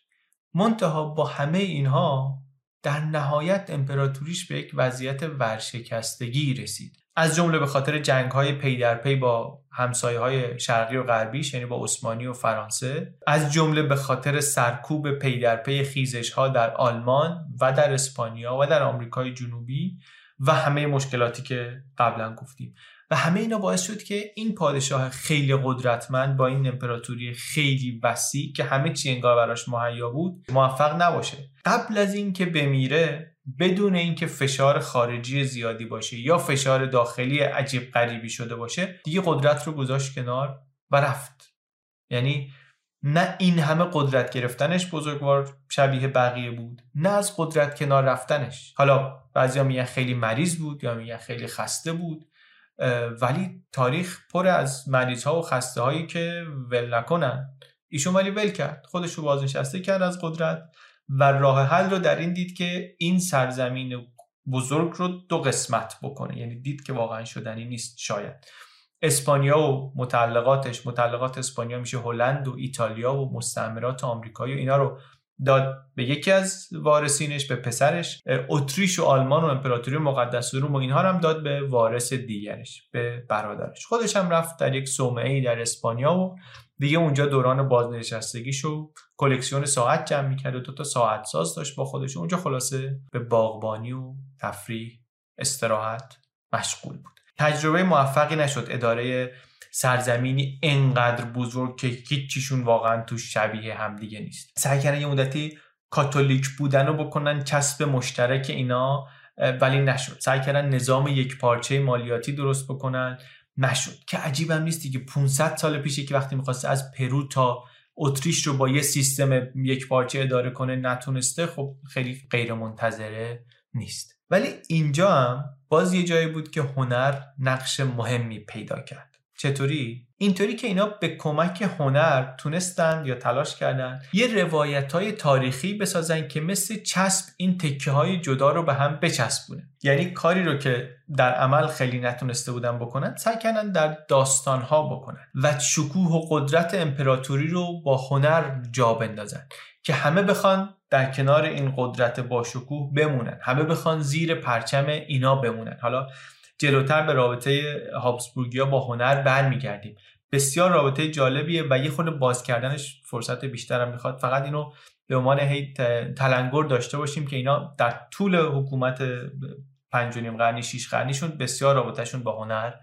منتها با همه اینها در نهایت امپراتوریش به یک وضعیت ورشکستگی رسید. از جمله به خاطر جنگ های پی در پی با همسایه های شرقی و غربیش یعنی با عثمانی و فرانسه. از جمله به خاطر سرکوب پی در پی خیزش ها در آلمان و در اسپانیا و در آمریکای جنوبی و همه مشکلاتی که قبلا گفتیم. و همه اینا باعث شد که این پادشاه خیلی قدرتمند با این امپراتوری خیلی وسیع که همه چی انگار براش مهیا بود موفق نباشه. قبل از اینکه بمیره بدون اینکه فشار خارجی زیادی باشه یا فشار داخلی عجیب غریبی شده باشه دیگه قدرت رو گذاشت کنار و رفت. یعنی نه این همه قدرت گرفتنش بزرگوار شبیه بقیه بود نه از قدرت کنار رفتنش. حالا بعضیا میگن خیلی مریض بود یا میگن خیلی خسته بود. ولی تاریخ پر از مریض ها و خسته هایی که ول نکنن. ایشون ولی ول کرد. خودش رو بازنشسته کرد از قدرت و راه حل رو در این دید که این سرزمین بزرگ رو دو قسمت بکنه. یعنی دید که واقعا شدنی نیست شاید. اسپانیا و متعلقاتش متعلقات اسپانیا میشه هلند و ایتالیا و مستعمرات آمریکایی و اینا رو داد به یکی از وارثینش به پسرش. اتریش و آلمان و امپراتوری مقدس روم و اینها هم داد به وارث دیگرش به برادرش. خودش هم رفت در یک صومعه در اسپانیا و دیگه اونجا دوران بازنشستگیشو کلکسیون ساعت جمع می‌کرد و دو تا ساعت ساز داشت با خودش. اونجا خلاصه به باغبانی و تفریح استراحت مشغول بود. تجربه موفقی نشد. اداره سرزمینی انقدر بزرگ که هیچیشون واقعا تو شبیه همدیگه نیست. سعی کردن یه مدتی کاتولیک بودن رو بکنن کسب مشترک اینا ولی نشد. سعی کردن نظام یک پارچه مالیاتی درست بکنن. نشد. که عجیبم نیست دیگه. 500 سال پیشه که وقتی می‌خواسته از پرو تا اتریش رو با یه سیستم یک پارچه اداره کنه نتونسته خب خیلی غیر منتظره نیست. ولی اینجا هم باز یه جایی بود که هنر نقش مهمی پیدا کرد. چطوری؟ اینطوری که اینا به کمک هنر تونستن یا تلاش کردن یه روایت های تاریخی بسازن که مثل چسب این تکه های جدا رو به هم بچسبونه. یعنی کاری رو که در عمل خیلی نتونسته بودن بکنن سعی کردن در داستان ها بکنن و شکوه و قدرت امپراتوری رو با هنر جا بندازن که همه بخوان در کنار این قدرت با شکوه بمونن همه بخوان زیر پرچم اینا بمونن. حالا جلوتر به رابطه هابسبورگیا با هنر برمیگردیم بسیار رابطه جالبیه و یه خود باز کردنش فرصت بیشتر هم می‌خواد. فقط اینو به عنوان هی تلنگر داشته باشیم که اینا در طول حکومت پنج نیم قرنی شیش قرنیشون بسیار رابطهشون با هنر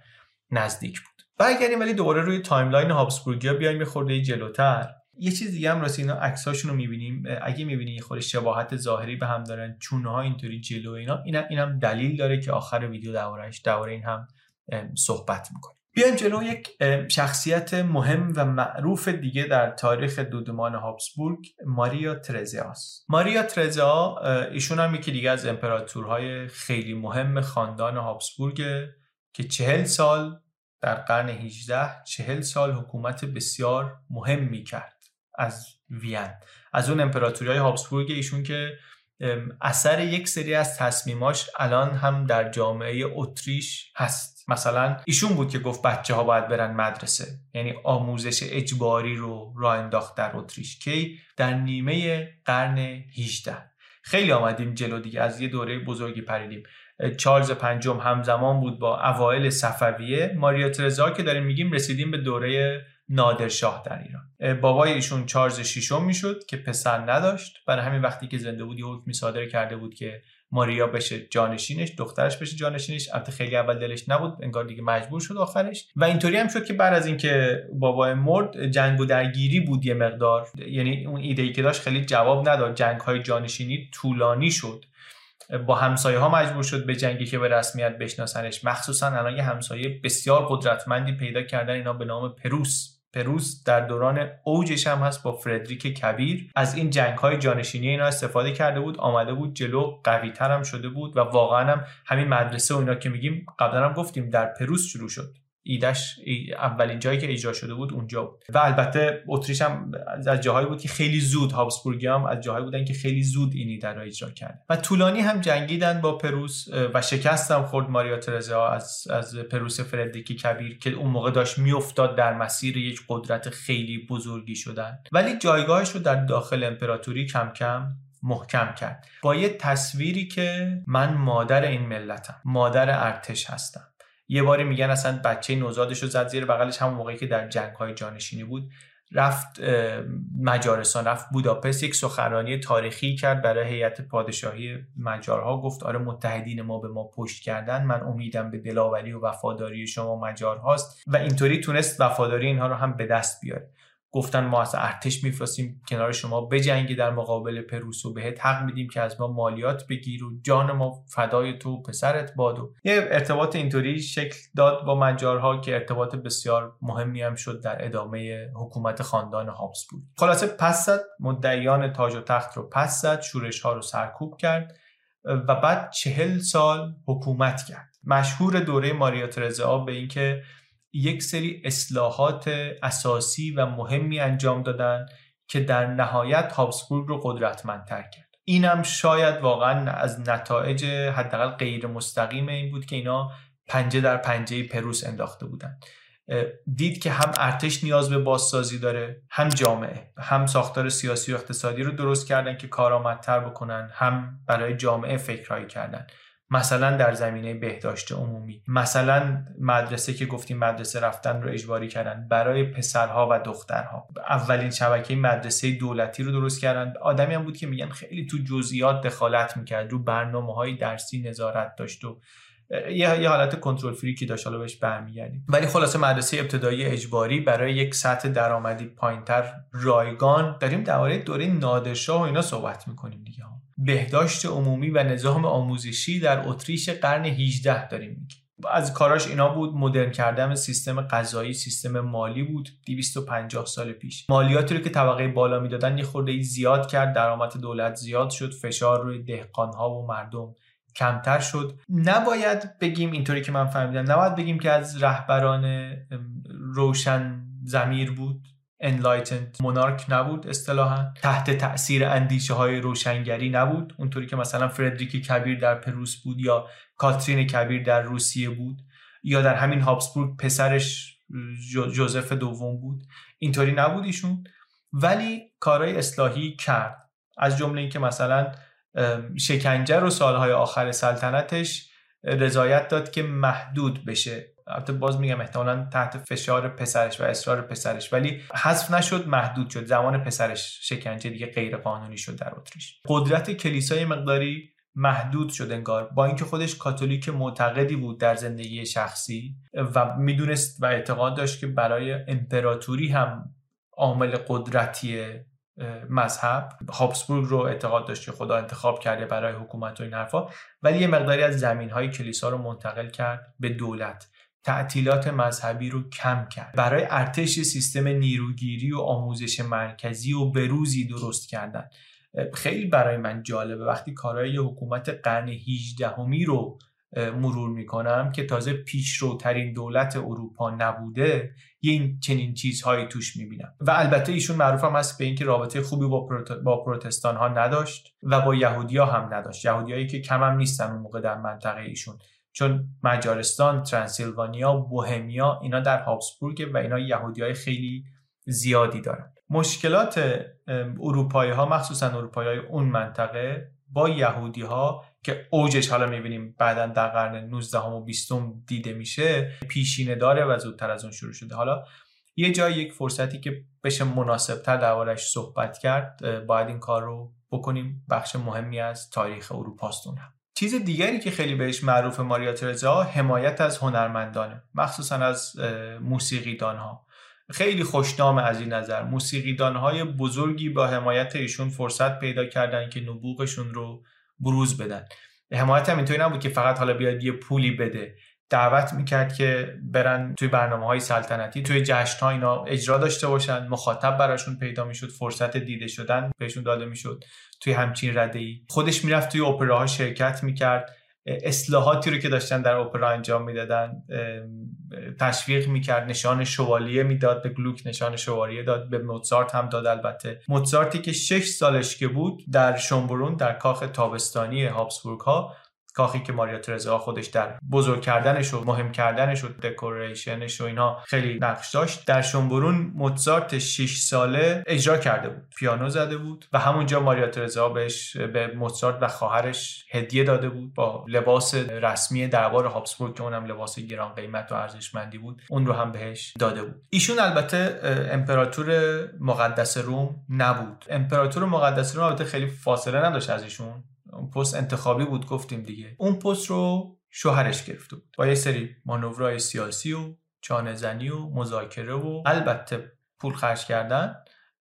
نزدیک بود. برگردیم ولی دوباره روی timeline هابسبورگیا بیایم یه خورده جلوتر. یه چیز دیگه هم راستی اینا عکساشون رو می‌بینیم. اگه می‌بینی یه خورده شباهت ظاهری به هم دارن چونه اینطوری جلو اینا اینا اینم دلیل داره که آخر ویدیو درباره‌ش درباره این هم صحبت می‌کنیم. بیایم جلو یک شخصیت مهم و معروف دیگه در تاریخ دودمان هابسبورگ ماریا ترزیاست ماریا ترزیا ایشون هم یکی دیگه از امپراتورهای خیلی مهم خاندان هابسبورگ که چهل سال در قرن 18 چهل سال حکومت بسیار مهم می کرد. از وین از اون امپراتوری های هابسبورگ ایشون که اثر یک سری از تصمیماش الان هم در جامعه اتریش هست. مثلا ایشون بود که گفت بچه ها باید برن مدرسه. یعنی آموزش اجباری رو راه انداخت در اتریش. کی؟ در نیمه قرن 18 خیلی آمدیم جلو دیگه از یه دوره بزرگی پریدیم. چارلز پنجم همزمان بود با اوایل صفویه. ماریا ترزا که داریم میگیم رسیدیم به دوره نادرشاه در ایران. بابای ایشون چارلز ششم می‌شد که پسر نداشت. برای همین وقتی که زنده بود یه حکمی صادر کرده بود که ماریا بشه جانشینش دخترش بشه جانشینش. البته خیلی اول دلش نبود انگار دیگه مجبور شد آخرش. و اینطوری هم شد که بعد از اینکه بابای مرد جنگ و درگیری بود یه مقدار. یعنی اون ایده ای که داشت خیلی جواب نداد. جنگ های جانشینی طولانی شد. با همسایه ها مجبور شد به جنگی که به رسمیت بشناسنش. مخصوصا الان یه همسایه بسیار قدرتمندی پیدا کردن. اینا به نام پروس. پروس در دوران اوجش هم هست با فردریک کبیر. از این جنگ های جانشینی اینا استفاده کرده بود آمده بود جلو قوی تر هم شده بود و واقعا هم همین مدرسه و اینا که میگیم قبلا هم گفتیم در پروس شروع شد. ایدش اولین جایی که اجرا شده بود اونجا بود. و البته اتریش هم از جاهایی بود که خیلی زود هابسبورگی هم از جاهایی بودن که خیلی زود این ایده را اجرا کرد. و طولانی هم جنگیدن با پروس و شکست هم خورد ماریا ترزا از از پروس فردریکی کبیر که اون موقع داشت میافتاد در مسیر یک قدرت خیلی بزرگی شدن. ولی جایگاهش رو در داخل امپراتوری کم کم محکم کرد. با یه تصویری که من مادر این ملتم مادر ارتش هستم. یه باری میگن اصلا بچه نوزادش رو زد زیر بغلش همون موقعی که در جنگ های جانشینی بود. رفت مجارستان رفت بوداپست یک سخنرانی تاریخی کرد برای هیئت پادشاهی مجارها. گفت آره متحدین ما به ما پشت کردن من امیدم به دلاوری و وفاداری شما مجارهاست و اینطوری تونست وفاداری اینها رو هم به دست بیاره. گفتن ما از ارتش میفرستیم کنار شما بجنگی در مقابل پروس و بهت حق میدیم که از ما مالیات بگیر و جان ما فدای تو پسرت باد و یه ارتباط اینطوری شکل داد با مجارها که ارتباط بسیار مهمی هم شد در ادامه حکومت خاندان هابسبورگ. خلاصه پس زد مدعیان تاج و تخت رو پس زد شورش ها رو سرکوب کرد و بعد چهل سال حکومت کرد. مشهور دوره ماریا ترزا به اینکه یک سری اصلاحات اساسی و مهمی انجام دادن که در نهایت هابسبورگ رو قدرتمندتر کرد. اینم شاید واقعا از نتایج حداقل غیر مستقیم این بود که اینا پنجه در پنجه پروس انداخته بودن دید که هم ارتش نیاز به بازسازی داره هم جامعه هم ساختار سیاسی و اقتصادی رو درست کردن که کارآمدتر بکنن هم برای جامعه فکرهایی کردن. مثلا در زمینه بهداشت عمومی مثلا مدرسه که گفتیم مدرسه رفتن رو اجباری کردن برای پسرها و دخترها. اولین شبکه مدرسه دولتی رو درست کردن. آدمی هم بود که میگن خیلی تو جزئیات دخالت می‌کرد رو برنامه های درسی نظارت داشت و یه, حالت کنترل فریکی داشت حالا بهش برمیگردیم. ولی خلاصه مدرسه ابتدایی اجباری برای یک سطح درآمدی پایینتر رایگان داریم درباره دوره نادرشاه و اینا صحبت می‌کنیم دیگه. بهداشت عمومی و نظام آموزشی در اتریش قرن 18 داریم میگیم. از کاراش اینا بود مدرن کردن سیستم غذایی سیستم مالی بود 250 سال پیش. مالیاتی رو که طبقه بالا می‌دادن یه خورده زیاد کرد درآمد دولت زیاد شد فشار روی دهقانها و مردم. کمتر شد. نباید بگیم اینطوری که من فهمیدم. نباید بگیم که از رهبران روشن زمیر بود. انلایتند مونارک نبود اصطلاحا. تحت تاثیر اندیشه های روشنگری نبود. اونطوری که مثلا فردریک کبیر در پروس بود یا کاترین کبیر در روسیه بود یا در همین هابسبورگ پسرش جوزف دوم بود. اینطوری نبود ایشون. ولی کارهای اصلاحی کرد. از جمله اینکه مثلا شکنجه رو سالهای آخر سلطنتش رضایت داد که محدود بشه. البته باز میگم احتمالا تحت فشار پسرش و اصرار پسرش ولی حذف نشد محدود شد. زمان پسرش شکنجه دیگه غیر قانونی شد در اتریش. قدرت کلیسای مقداری محدود شد انگار. با اینکه خودش کاتولیک معتقدی بود در زندگی شخصی و می‌دونست و اعتقاد داشت که برای امپراتوری هم عامل قدرتی مذهب. هابسبورگ رو اعتقاد داشت که خدا انتخاب کرده برای حکومت و این حرفا. ولی یه مقداری از زمین های کلیسا رو منتقل کرد به دولت. تعطیلات مذهبی رو کم کرد. برای ارتش سیستم نیروگیری و آموزش مرکزی و بروزی درست کردن. خیلی برای من جالبه. وقتی کارهای حکومت قرن 18 همی رو مرور می‌کنم که تازه پیشروترین دولت اروپا نبوده یه این چنین چیزهایی توش می‌بینم. و البته ایشون معروف هم هست به اینکه رابطه خوبی با, با پروتستان ها نداشت و با یهودیا هم نداشت. یهودیایی که کم هم نیستن اون موقع در منطقه ایشون. چون مجارستان، ترانسیلوانیا، بوهمیا اینا در هابسبورگ و اینا یهودی های خیلی زیادی دارن. مشکلات اروپایی ها مخصوصا اروپایی های اون منطقه با یهودی ها که اوجش حالا می‌بینیم بعدا در قرن 19 و 20 دیده میشه پیشینه داره و زودتر از اون شروع شده. حالا یه جای یک فرصتی که بشه مناسبتر دربارش صحبت کرد باید این کار رو بکنیم. بخش مهمی از تاریخ اروپاستون هم. چیز دیگری که خیلی بهش معروف ماریا ترزا حمایت از هنرمندانه مخصوصا از موسیقیدان ها خیلی خوشنام از این نظر. موسیقیدان های بزرگی با حمایت ایشون فرصت پیدا کردن که نبوغشون رو بروز بدن. حمایت هم اینطوری نبود که فقط حالا بیاد یه پولی بده. دعوت می‌کرد که برن توی برنامه های سلطنتی توی جشن ها اینا اجرا داشته باشن. مخاطب براشون پیدا می‌شد فرصت دیده شدن بهشون داده می‌شد توی همچین رده ای خودش می‌رفت توی اپراها شرکت می‌کرد. اصلاحاتی رو که داشتن در اپرا انجام می‌دادن تشویق می‌کرد نشان شوالیه می‌داد به گلوک نشان شوالیه داد به موزارت هم داد البته. موزارتی که شش سالش که بود در شنبرون در کاخ تابستانی هابسبورگ ها کاخی که ماریا ترزا خودش در بزرگ کردنش و مهم کردنش و دکوریشنش و اینا خیلی نقش داشت. در شنبرون موتزارت 6 ساله اجرا کرده بود. پیانو زده بود و همونجا ماریا ترزا بهش به موتزارت و خواهرش هدیه داده بود با لباس رسمی دربار هابسبورگ که اونم لباس گران قیمت و ارزشمندی بود اون رو هم بهش داده بود. ایشون البته امپراتور مقدس روم نبود. امپراتور مقدس روم البته خیلی فاصله نداشت از ایشون. پست انتخابی بود گفتیم دیگه. اون پست رو شوهرش گرفته بود. با یه سری مانورهای سیاسی و چانه زنی و مذاکره و البته پول خرج کردن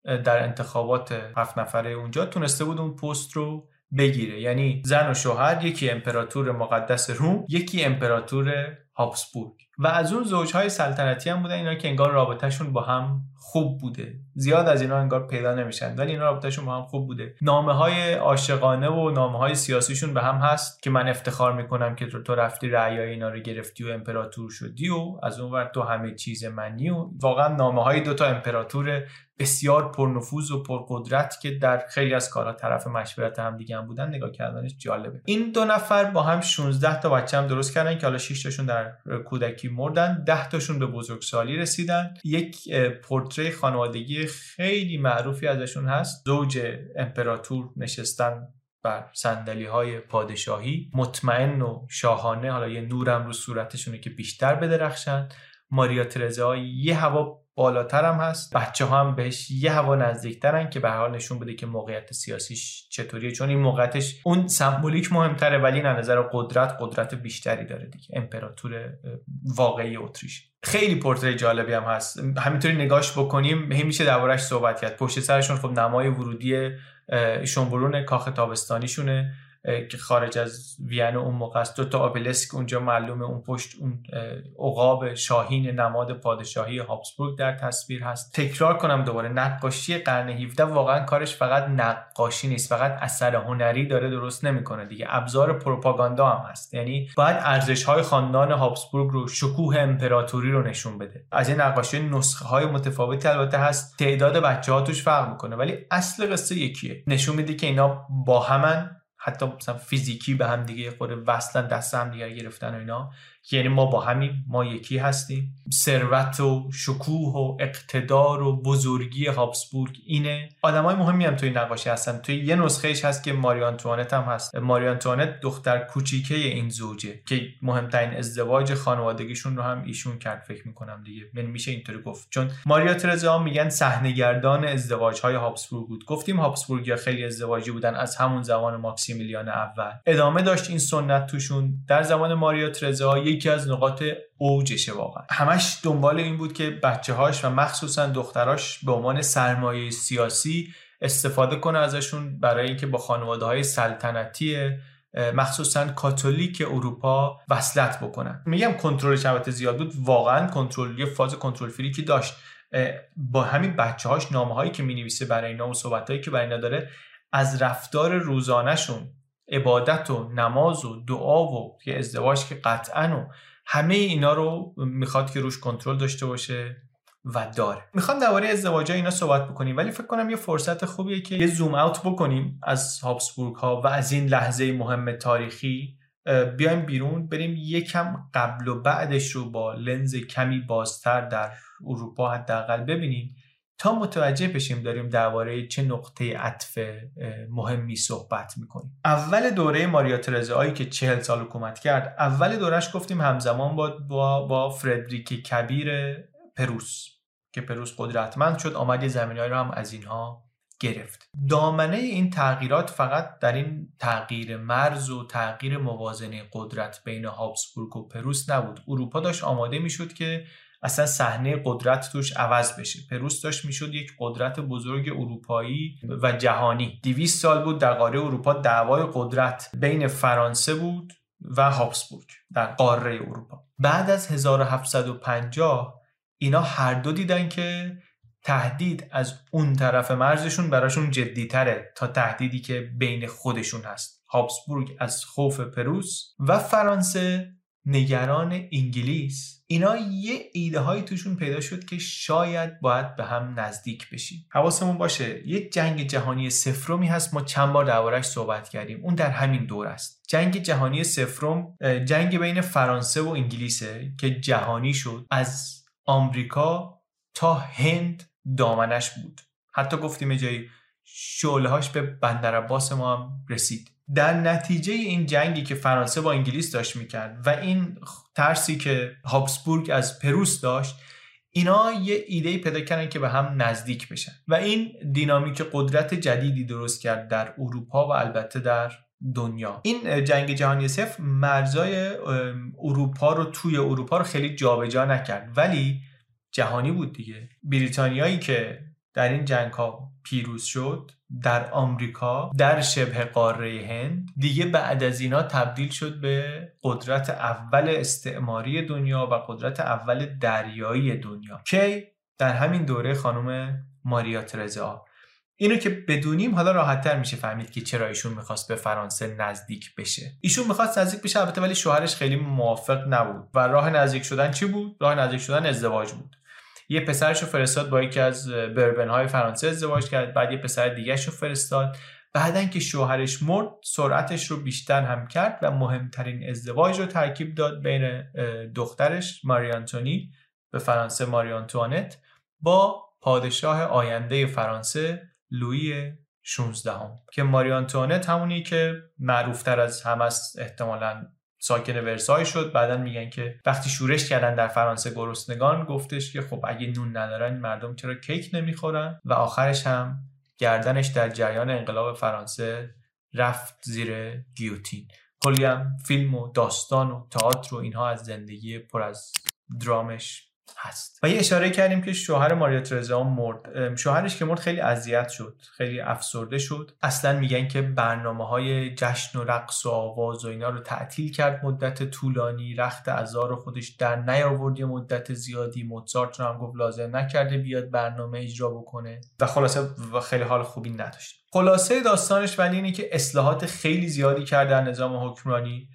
در انتخابات هفت نفره اونجا تونسته بود اون پست رو بگیره. یعنی زن و شوهر یکی امپراتور مقدس روم یکی امپراتور هابسبورگ. و از اون زوجهای سلطنتی هم بودن اینا که انگار رابطهشون با هم خوب بوده. زیاد از اینا انگار پیدا نمیشن. ولی اینا رابطهشون با هم خوب بوده. نامه های عاشقانه و نامه های سیاسیشون به هم هست که من افتخار می‌کنم که تو رفتی رعیای اینا رو گرفتی و امپراتور شدی و از اون ور تو همه چیز منی و واقعا نامه های دوتا امپراتور بسیار پرنفوذ و پرقدرت که در خیلی از کارها طرف مشورت هم دیگه هم بودن نگاه کردنش جالبه. این دو نفر با هم 16 تا بچه هم درست کردن که حالا 6 تاشون در کودکی مردن 10 تاشون به بزرگسالی رسیدن. یک پورتری خانوادگی خیلی معروفی ازشون هست. زوج امپراتور نشستن بر سندلی های پادشاهی. مطمئن و شاهانه حالا یه نورم رو صورتشونه که بیشتر بدرخشن ماریا ترزا یه هوا بالاتر هم هست. بچه ها هم بهش یه هوا نزدیکترن که به حال نشون بده که موقعیت سیاسیش چطوریه. چون این موقعیتش اون سمبولیک مهمتره ولی نه نظر قدرت قدرت بیشتری داره دیگه. امپراتور واقعی اتریش. خیلی پورتری جالبی هم هست. همینطوری نگاش بکنیم هی میشه دربارش صحبت کرد. پشت سرشون خب نمای ورودی شنبرون کاخ تابستانیشونه. که خارج از وین اون موقع است. دو تا آبلسک اونجا معلومه. اون پشت اون عقاب شاهین نماد پادشاهی هابسبورگ در تصویر هست. تکرار کنم دوباره. نقاشی قرن 17 واقعا کارش فقط نقاشی نیست. فقط اثر هنری داره درست نمی‌کنه دیگه. ابزار پروپاگاندا هم هست. یعنی باید ارزش های خاندان هابسبورگ رو شکوه امپراتوری رو نشون بده. از این نقاشی نسخه های متفاوتی البته هست. تعداد بچه ها توش فرق می‌کنه. ولی اصل قصه یکیه. نشون میده که اینا با همن. حتی مثلا فیزیکی به هم دیگه خود وصلن دست هم دیگه گرفتن و اینا. یعنی ما با همین ما یکی هستیم. ثروت و شکوه و اقتدار و بزرگی هابسبورگ اینه. آدمای مهمی هم توی نقاشی هستن. توی یه نسخهش هست که ماریان توانت هم هست. ماریان توانت دختر کوچیکه این زوجه که مهمترین ازدواج خانوادگیشون رو هم ایشون کرد فکر می‌کنم دیگه. یعنی میشه اینطوری گفت. چون ماریا ترزا میگن صحنه‌گردان ازدواج های هابسبورگ بود. گفتیم هابسبورگ یا خیلی ازدواجی بودن از همون زمان ماکسیمیلیان اول. ادامه داشت این سنت توشون. در زمان ماریا ترزا یکی از نقاط اوجشه واقعا. همش دنبال این بود که بچه هاش و مخصوصا دختراش به عنوان سرمایه سیاسی استفاده کنه ازشون برای اینکه با خانواده های سلطنتی مخصوصا کاتولیک اروپا وصلت بکنن. میگم کنترل البته زیاد بود واقعا کنترل یه فاز کنترل فری داشت. با همین بچه هاش نامه هایی که می نویسه برای اینا و صحبت هایی که برای اینا داره از رفتار روزانهشون عبادت و نماز و دعا و که ازدواج که قطعا و همه اینا رو می‌خواد که روش کنترل داشته باشه و داره. می‌خوام درباره ازدواج اینا صحبت بکنیم ولی فکر کنم یه فرصت خوبیه که یه زوم اوت بکنیم از هابسبورگ ها و از این لحظه مهم تاریخی. بیایم بیرون بریم یکم قبل و بعدش رو با لنز کمی بازتر در اروپا حداقل ببینیم. تا متوجه بشیم داریم درباره چه نقطه عطف مهمی صحبت می‌کنیم. اول دوره ماریا ترزایی که چهل سال حکومت کرد اول دورش گفتیم همزمان با با, با فردریک کبیر پروس که پروس قدرتمند شد آمد یه زمینه رو هم از اینها گرفت. دامنه این تغییرات فقط در این تغییر مرز و تغییر موازنه قدرت بین هابسبورگ و پروس نبود. اروپا داشت آماده می‌شد که اصلا صحنه قدرت توش عوض بشه. پروس داشت می‌شد یک قدرت بزرگ اروپایی و جهانی. 200 سال بود در قاره اروپا دعوای قدرت بین فرانسه بود و هابسبورگ در قاره اروپا. بعد از 1750 اینا هر دو دیدن که تهدید از اون طرف مرزشون براشون جدیتره تا تهدیدی که بین خودشون هست. هابسبورگ از خوف پروس و فرانسه نگران انگلیس اینا یه ایده هایی توشون پیدا شد که شاید باید به هم نزدیک بشیم. حواسمون باشه یه جنگ جهانی سفرومی هست. ما چند بار دربارش صحبت کردیم. اون در همین دور است. جنگ جهانی سفروم جنگ بین فرانسه و انگلیسه که جهانی شد. از آمریکا تا هند دامنش بود. حتی گفتیم جایی شعله به بندر عباس ما هم رسید. در نتیجه این جنگی که فرانسه با انگلیس داشت می‌کرد و این ترسی که هابسبورگ از پروس داشت اینا یه ایده پیدا کردن که به هم نزدیک بشن. و این دینامیک قدرت جدیدی درست کرد در اروپا و البته در دنیا. این جنگ جهانی صفر مرزای اروپا رو توی اروپا رو خیلی جابجا نکرد. ولی جهانی بود دیگه. بریتانیایی که در این جنگ ها پیروز شد در آمریکا در شبه قاره هند. دیگه بعد از اینا تبدیل شد به قدرت اول استعماری دنیا و قدرت اول دریایی دنیا. کی؟ در همین دوره خانم ماریا ترزا. اینو که بدونیم حالا راحتتر میشه فهمید که چرا ایشون می‌خواست به فرانسه نزدیک بشه. ایشون می‌خواست نزدیک بشه البته ولی شوهرش خیلی موافق نبود و راه نزدیک شدن چی بود؟ راه نزدیک شدن ازدواج بود. یه پسرش رو فرستاد با یکی از بربن های فرانسه ازدواج کرد بعد یه پسر دیگه رو فرستاد بعدا که شوهرش مرد سرعتش رو بیشتر هم کرد و مهمترین ازدواج رو ترکیب داد بین دخترش ماریانتونی به فرانسه ماریانتوانت با پادشاه آینده فرانسه لویی 16 هم. که ماریانتوانت همونی که معروفتر از هم است احتمالا ساکن ورسای شد. بعدا میگن که وقتی شورش کردن در فرانسه گرسنگان گفتش که خب اگه نون ندارن مردم چرا کیک نمی‌خورن؟ و آخرش هم گردنش در جریان انقلاب فرانسه رفت زیر گیوتین. کلی هم فیلم و داستان و تئاتر و اینها از زندگی پر از درامش هست. و یه اشاره کردیم که شوهر ماریا ترزا مرد شوهرش که مرد خیلی اذیت شد خیلی افسرده شد. اصلا میگن که برنامه های جشن و رقص و آواز و اینا رو تعطیل کرد مدت طولانی رخت ازار خودش در نیاورد مدت زیادی. موزارت رو هم گفت لازم نکرده بیاد برنامه اجرا بکنه. و خلاصه و خیلی حال خوبی نداشت. خلاصه داستانش ولی اینه که اصلاحات خیلی زیادی کرد در نظام حکمرانی.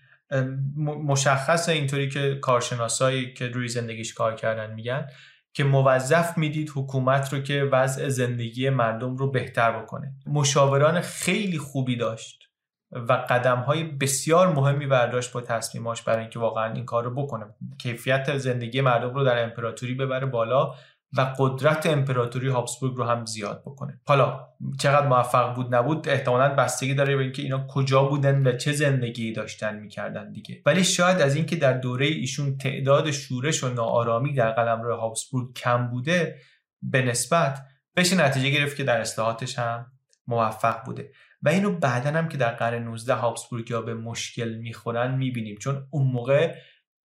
مشخص اینطوری که کارشناسایی که روی زندگیش کار کردن میگن که موظف می‌دید حکومت رو که وضع زندگی مردم رو بهتر بکنه. مشاوران خیلی خوبی داشت و قدم های بسیار مهمی برداشت با تصمیماش برای اینکه واقعا این کار رو بکنه. کیفیت زندگی مردم رو در امپراتوری ببره بالا و قدرت امپراتوری هابسبورگ رو هم زیاد بکنه. حالا چقدر موفق بود نبود احتمالا بستگی داره به اینکه اینا کجا بودن و چه زندگی داشتن می‌کردن دیگه. ولی شاید از اینکه در دوره ایشون تعداد شورش و ناآرامی در قلمرو هابسبورگ کم بوده به نسبت بشه نتیجه گرفت که در اصلاحاتش هم موفق بوده. و اینو بعدا هم که در قرن 19 هابسبورگ یا به مشکل می‌خورن می‌بینیم. چون اون موقع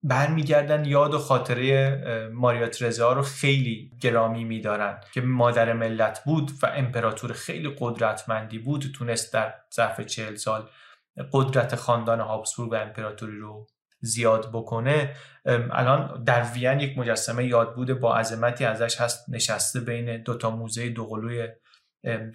برمیگردن یاد و خاطره ماریا ترزا رو خیلی گرامی میدارن که مادر ملت بود و امپراتور خیلی قدرتمندی بود تونست در ظرف چهل سال قدرت خاندان هابسبورگ و امپراتوری رو زیاد بکنه. الان در وین یک مجسمه یاد بوده با عظمتی ازش هست نشسته بین دوتا موزه دوقلوی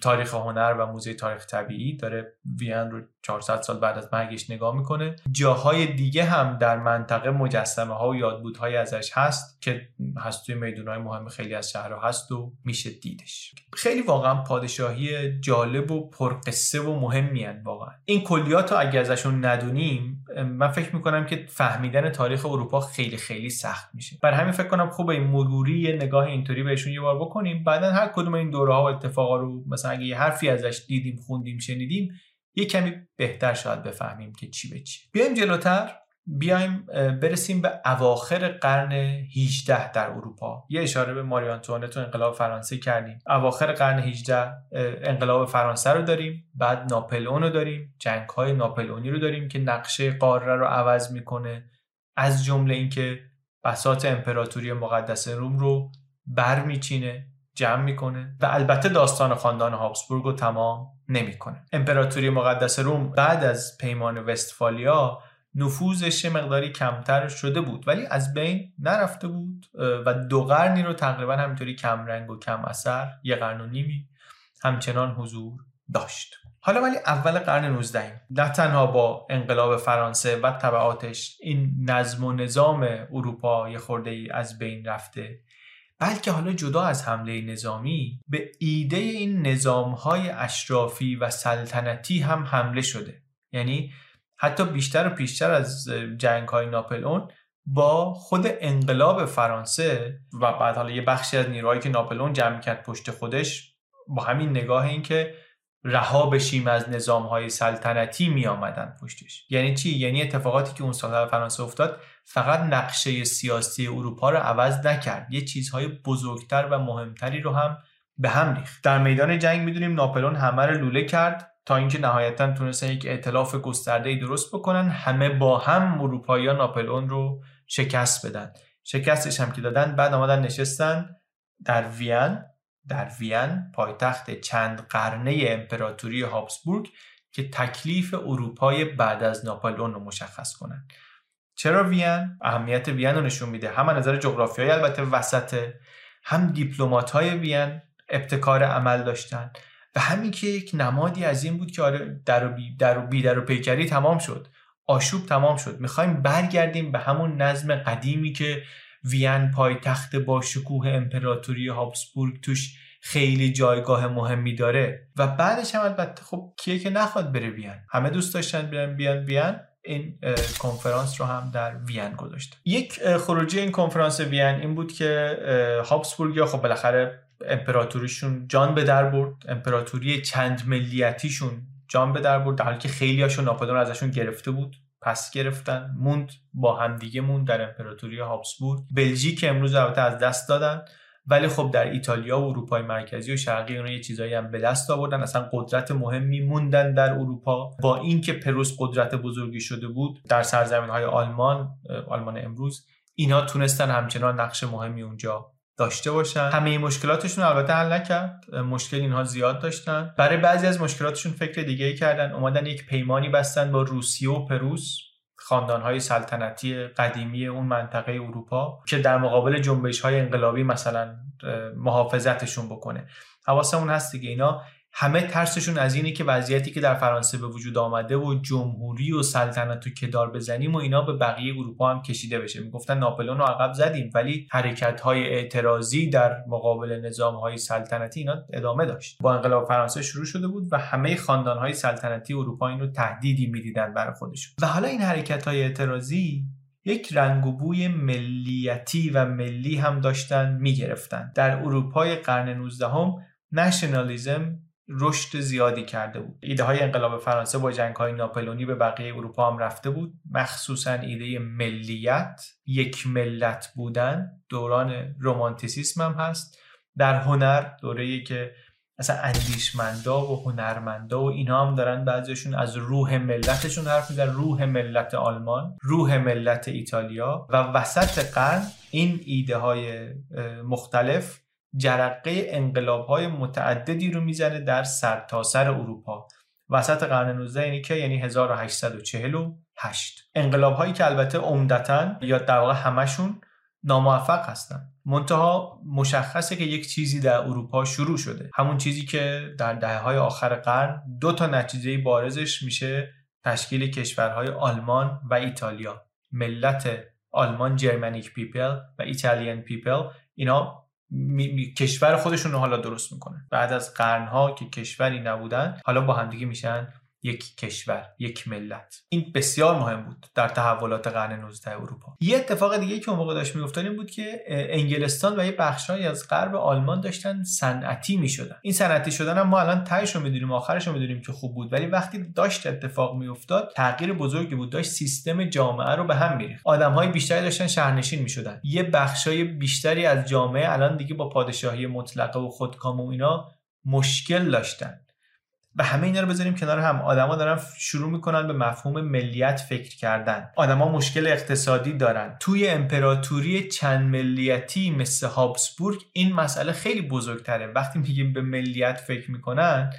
تاریخ هنر و موزه تاریخ طبیعی داره وین رو 400 سال بعد از مرگش نگاه می‌کنه. جاهای دیگه هم در منطقه مجسمه ها و یادبودهای ازش هست که هست توی میدون های مهم خیلی از شهرها هست و میشه دیدش. خیلی واقعا پادشاهی جالب و پرقصه و مهمی هن واقعا. این کلیات رو اگه ازشون ندونیم من فکر می‌کنم که فهمیدن تاریخ اروپا خیلی خیلی سخت میشه. بر همین فکر کنم خوب این مروری نگاه اینطوری بهشون یه بار بکنیم. بعدا هر کدوم این دوره ها و اتفاقا رو مثلا اگه یه حرفی ازش دیدیم خوندیم شنیدیم یه کمی بهتر شاید بفهمیم که چی به چی. بیایم جلوتر بیایم برسیم به اواخر قرن 18 در اروپا. یه اشاره به ماری آنتوانت و انقلاب فرانسه کردیم. اواخر قرن 18 انقلاب فرانسه رو داریم بعد ناپلئون رو داریم جنگ های ناپلئونی رو داریم که نقشه قاره رو عوض می‌کنه. از جمله اینکه بساط امپراتوری مقدس روم رو برمیچینه. جمع می‌کنه و البته داستان خاندان هابسبورگ رو تمام نمی‌کنه. امپراتوری مقدس روم بعد از پیمان وستفالیا نفوذش مقداری کمتر شده بود ولی از بین نرفته بود و دو قرنی رو تقریبا همینطوری کم رنگ و کم اثر یه قرن و نیمی همچنان حضور داشت. حالا ولی اول قرن 19 نه تنها با انقلاب فرانسه و تبعاتش این نظم و نظام اروپا یه خورده ای از بین رفته بلکه حالا جدا از حمله نظامی به ایده این نظامهای اشرافی و سلطنتی هم حمله شده. یعنی حتی بیشتر و پیشتر از جنگ های ناپلئون با خود انقلاب فرانسه و بعد حالا یه بخشی از نیروهایی که ناپلئون جمع کرد پشت خودش با همین نگاه این که رها بشیم از نظام های سلطنتی می آمدن پشتش. یعنی چی؟ یعنی اتفاقاتی که اون سال در فرانسه افتاد فقط نقشه سیاسی اروپا رو عوض نکرد. یه چیزهای بزرگتر و مهمتری رو هم به هم ریخت. در میدان جنگ می‌دونیم ناپلون همه رو لوله کرد تا اینکه نهایتا تونستن یک ائتلاف گسترده درست بکنن. همه با هم اروپایی ناپلون رو شکست بدن. شکستش هم که دادن بعد آمدن نشستن در وین. در وین پایتخت چند قرنه امپراتوری هابسبورگ که تکلیف اروپای بعد از ناپلئون رو مشخص کنند. چرا وین؟ اهمیت وین رو نشون میده. هم از نظر جغرافیایی البته وسطه هم دیپلمات های وین ابتکار عمل داشتن. و همین که یک نمادی از این بود که آره در و بی در و, بی در و پیکری تمام شد. آشوب تمام شد. می‌خوایم برگردیم به همون نظم قدیمی که وین پایتخت با شکوه امپراتوری هابسبورگ توش خیلی جایگاه مهمی داره و بعدش هم البته خب کیه که نخواد بره وین؟ همه دوست داشتن بیان بیان وین؟ این کنفرانس رو هم در وین گذاشته یک خروجی این کنفرانس وین این بود که هابسبورگ یا خب بالاخره امپراتوریشون جان به در برد امپراتوری چند ملیتیشون جان به در برد در حالی که خیلی هاشون ازشون گرفته بود. پس گرفتن موند با همدیگه موند در امپراتوری هابسبورگ. بلژیک امروز البته از دست دادن ولی خب در ایتالیا و اروپای مرکزی و شرقی اونها یه چیزایی هم به دست آوردن. اصلا قدرت مهمی موندن در اروپا. با اینکه پروس قدرت بزرگی شده بود در سرزمین های آلمان آلمان امروز اینا تونستن همچنان نقش مهمی اونجا داشته باشن. همه مشکلاتشون البته حل نکرد. مشکل اینها زیاد داشتن. برای بعضی از مشکلاتشون فکر دیگه ای کردن. اومدن یک پیمانی بستن با روسیه و پروس خاندانهای سلطنتی قدیمی اون منطقه اروپا که در مقابل جنبش های انقلابی مثلا محافظتشون بکنه. حواسمون هست دیگه. اینا همه ترسشون از اینه که وضعیتی که در فرانسه به وجود آمده و جمهوری و سلطنت و کدار بزنیم و اینا به بقیه اروپا هم کشیده بشه. می‌گفتن ناپلون رو عقب زدیم ولی حرکت های اعتراضی در مقابل نظام های سلطنتی اینا ادامه داشت. با انقلاب فرانسه شروع شده بود و همه خاندان های سلطنتی اروپا این رو تهدیدی می‌دیدن برای خودشون. و حالا این حرکت های اعتراضی یک رنگ و بوی ملیتی و ملی هم داشتن می‌گرفتن. در اروپای قرن 19 هم نشنالیزم رشد زیادی کرده بود. ایده های انقلاب فرانسه با جنگ های ناپلونی به بقیه اروپا هم رفته بود. مخصوصا ایده ملیت یک ملت بودن دوران رومانتیسیسم هم هست. در هنر دوره که اصلا اندیشمندا و هنرمندا و اینا هم دارن بعضیشون از روح ملتشون حرف می‌زنن. روح ملت آلمان روح ملت ایتالیا و وسط قرن این ایده های مختلف جرقه انقلاب های متعددی رو می‌زنه در سرتاسر سر اروپا. وسط قرن 19 یعنی که یعنی 1848 انقلاب هایی که البته عمدتا یا در واقع همشون ناموفق هستن. منتها مشخصه که یک چیزی در اروپا شروع شده. همون چیزی که در دهه های آخر قرن دو تا نتیجه بارزش میشه تشکیل کشورهای آلمان و ایتالیا. ملت آلمان Germanic people و Italian people اینا کشور خودشون رو حالا درست می‌کنن. بعد از قرنها که کشوری نبودن حالا با همدیگه میشن. یک کشور یک ملت. این بسیار مهم بود در تحولات قرن 19 اروپا. یه اتفاق دیگه که اون موقع داشت میافتاد این بود که انگلستان و یه بخشهایی از غرب آلمان داشتن صنعتی می‌شدن. این صنعتی شدن هم ما الان تهش رو می‌دونیم آخرش رو می‌دونیم که خوب بود. ولی وقتی داشت اتفاق میافتاد تغییر بزرگی بود. داشت سیستم جامعه رو به هم میریخت. آدمهای بیشتری داشتن شهرنشین می‌شدن. یه بخشای بیشتری از جامعه الان دیگه با پادشاهی مطلقه و خودکامه و اینا مشکل داشتن. و همه اینا رو بذاریم کنار هم. آدما دارن شروع می‌کنن به مفهوم ملیت فکر کردن. آدما مشکل اقتصادی دارن. توی امپراتوری چند ملیتی مثل هابسبورگ این مسئله خیلی بزرگتره. وقتی میگیم به ملیت فکر می‌کنن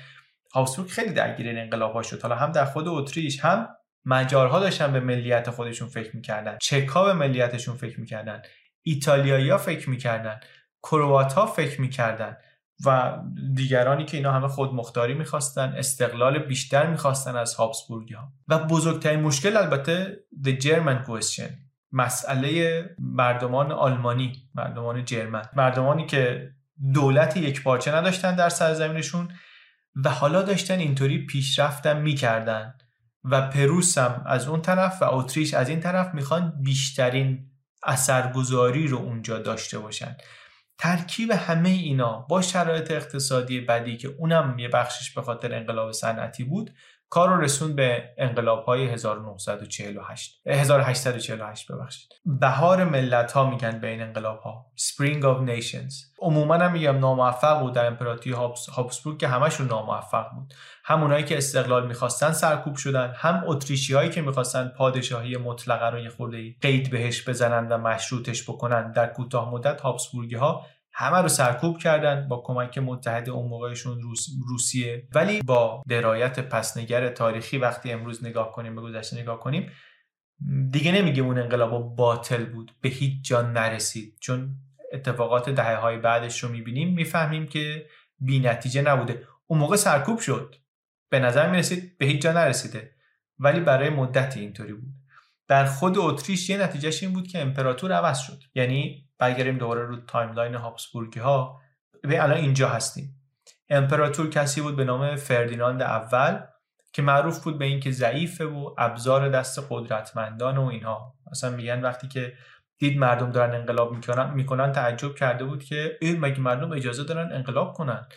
هابسبورگ خیلی درگیر این انقلاب شد. حالا هم در خود اتریش هم مجارها داشتن به ملیت خودشون فکر می‌کردن. چکا به ملیتشون فکر می‌کردن. ایتالیایی ها فکر می‌کردن. کروات ها فکر می‌کردن. و دیگرانی که اینا همه خودمختاری می‌خواستن استقلال بیشتر می‌خواستن از هابسبورگی ها و بزرگترین مشکل البته The German Question مسئله مردمان آلمانی مردمان جرمن. مردمانی که دولت یک پارچه نداشتن در سرزمینشون و حالا داشتن اینطوری پیشرفتم می‌کردن. و پروس هم از اون طرف و اتریش از این طرف می‌خوان بیشترین اثرگذاری رو اونجا داشته باشن. ترکیب همه اینا با شرایط اقتصادی بدی که اونم یه بخشش به خاطر انقلاب صنعتی بود کار رو رسون به انقلاب های 1948 1848 ببخشید. بهار ملت ها میگن به این انقلاب ها Spring of Nations. عموما هم میگم ناموفق بود در امپراتوری هابسبورگ که همشون ناموفق بود. همونایی که استقلال می‌خواستن سرکوب شدن هم اتریشی هایی که می‌خواستن پادشاهی مطلقه رو یه خورده قید بهش بزنن و مشروطش بکنن در کوتاه مدت هابسبورگی ها همه رو سرکوب کردن با کمک متحد اون موقعشون روس، روسیه. ولی با روایت پسنگر تاریخی وقتی امروز نگاه کنیم به گذشته نگاه کنیم دیگه نمیگیم اون انقلاب باطل بود. به هیچ جا نرسید. چون اتفاقات دهه های بعدش رو می‌بینیم می‌فهمیم که بی نتیجه نبوده. اون موقع سرکوب شد. به نظر می‌رسید به هیچ جا نرسیده. ولی برای مدتی اینطوری بود. در خود اتریش یه نتیجهش این بود که امپراتور عوض شد. یعنی برگردیم دوباره رو timeline هابسبورگی ها به الان اینجا هستیم. امپراتور کسی بود به نام فردیناند اول که معروف بود به اینکه ضعیفه و ابزار دست قدرتمندان و اینها. مثلا میگن وقتی که دید مردم دارن انقلاب می‌کنن می‌کنن تعجب کرده بود که این مگه مردم اجازه دارن انقلاب کنن؟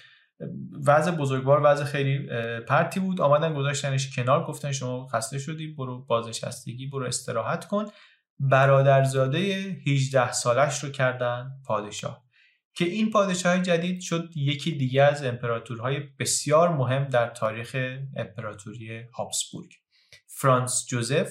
وضع بزرگوار وضع خیلی پرتی بود. آمدن گذاشتنش کنار گفتن شما خسته شدی برو بازنشستگی برو استراحت کن. برادرزاده 18 سالش رو کردن پادشاه که این پادشاه جدید شد یکی دیگه از امپراتورهای بسیار مهم در تاریخ امپراتوری هابسبورگ. فرانس جوزف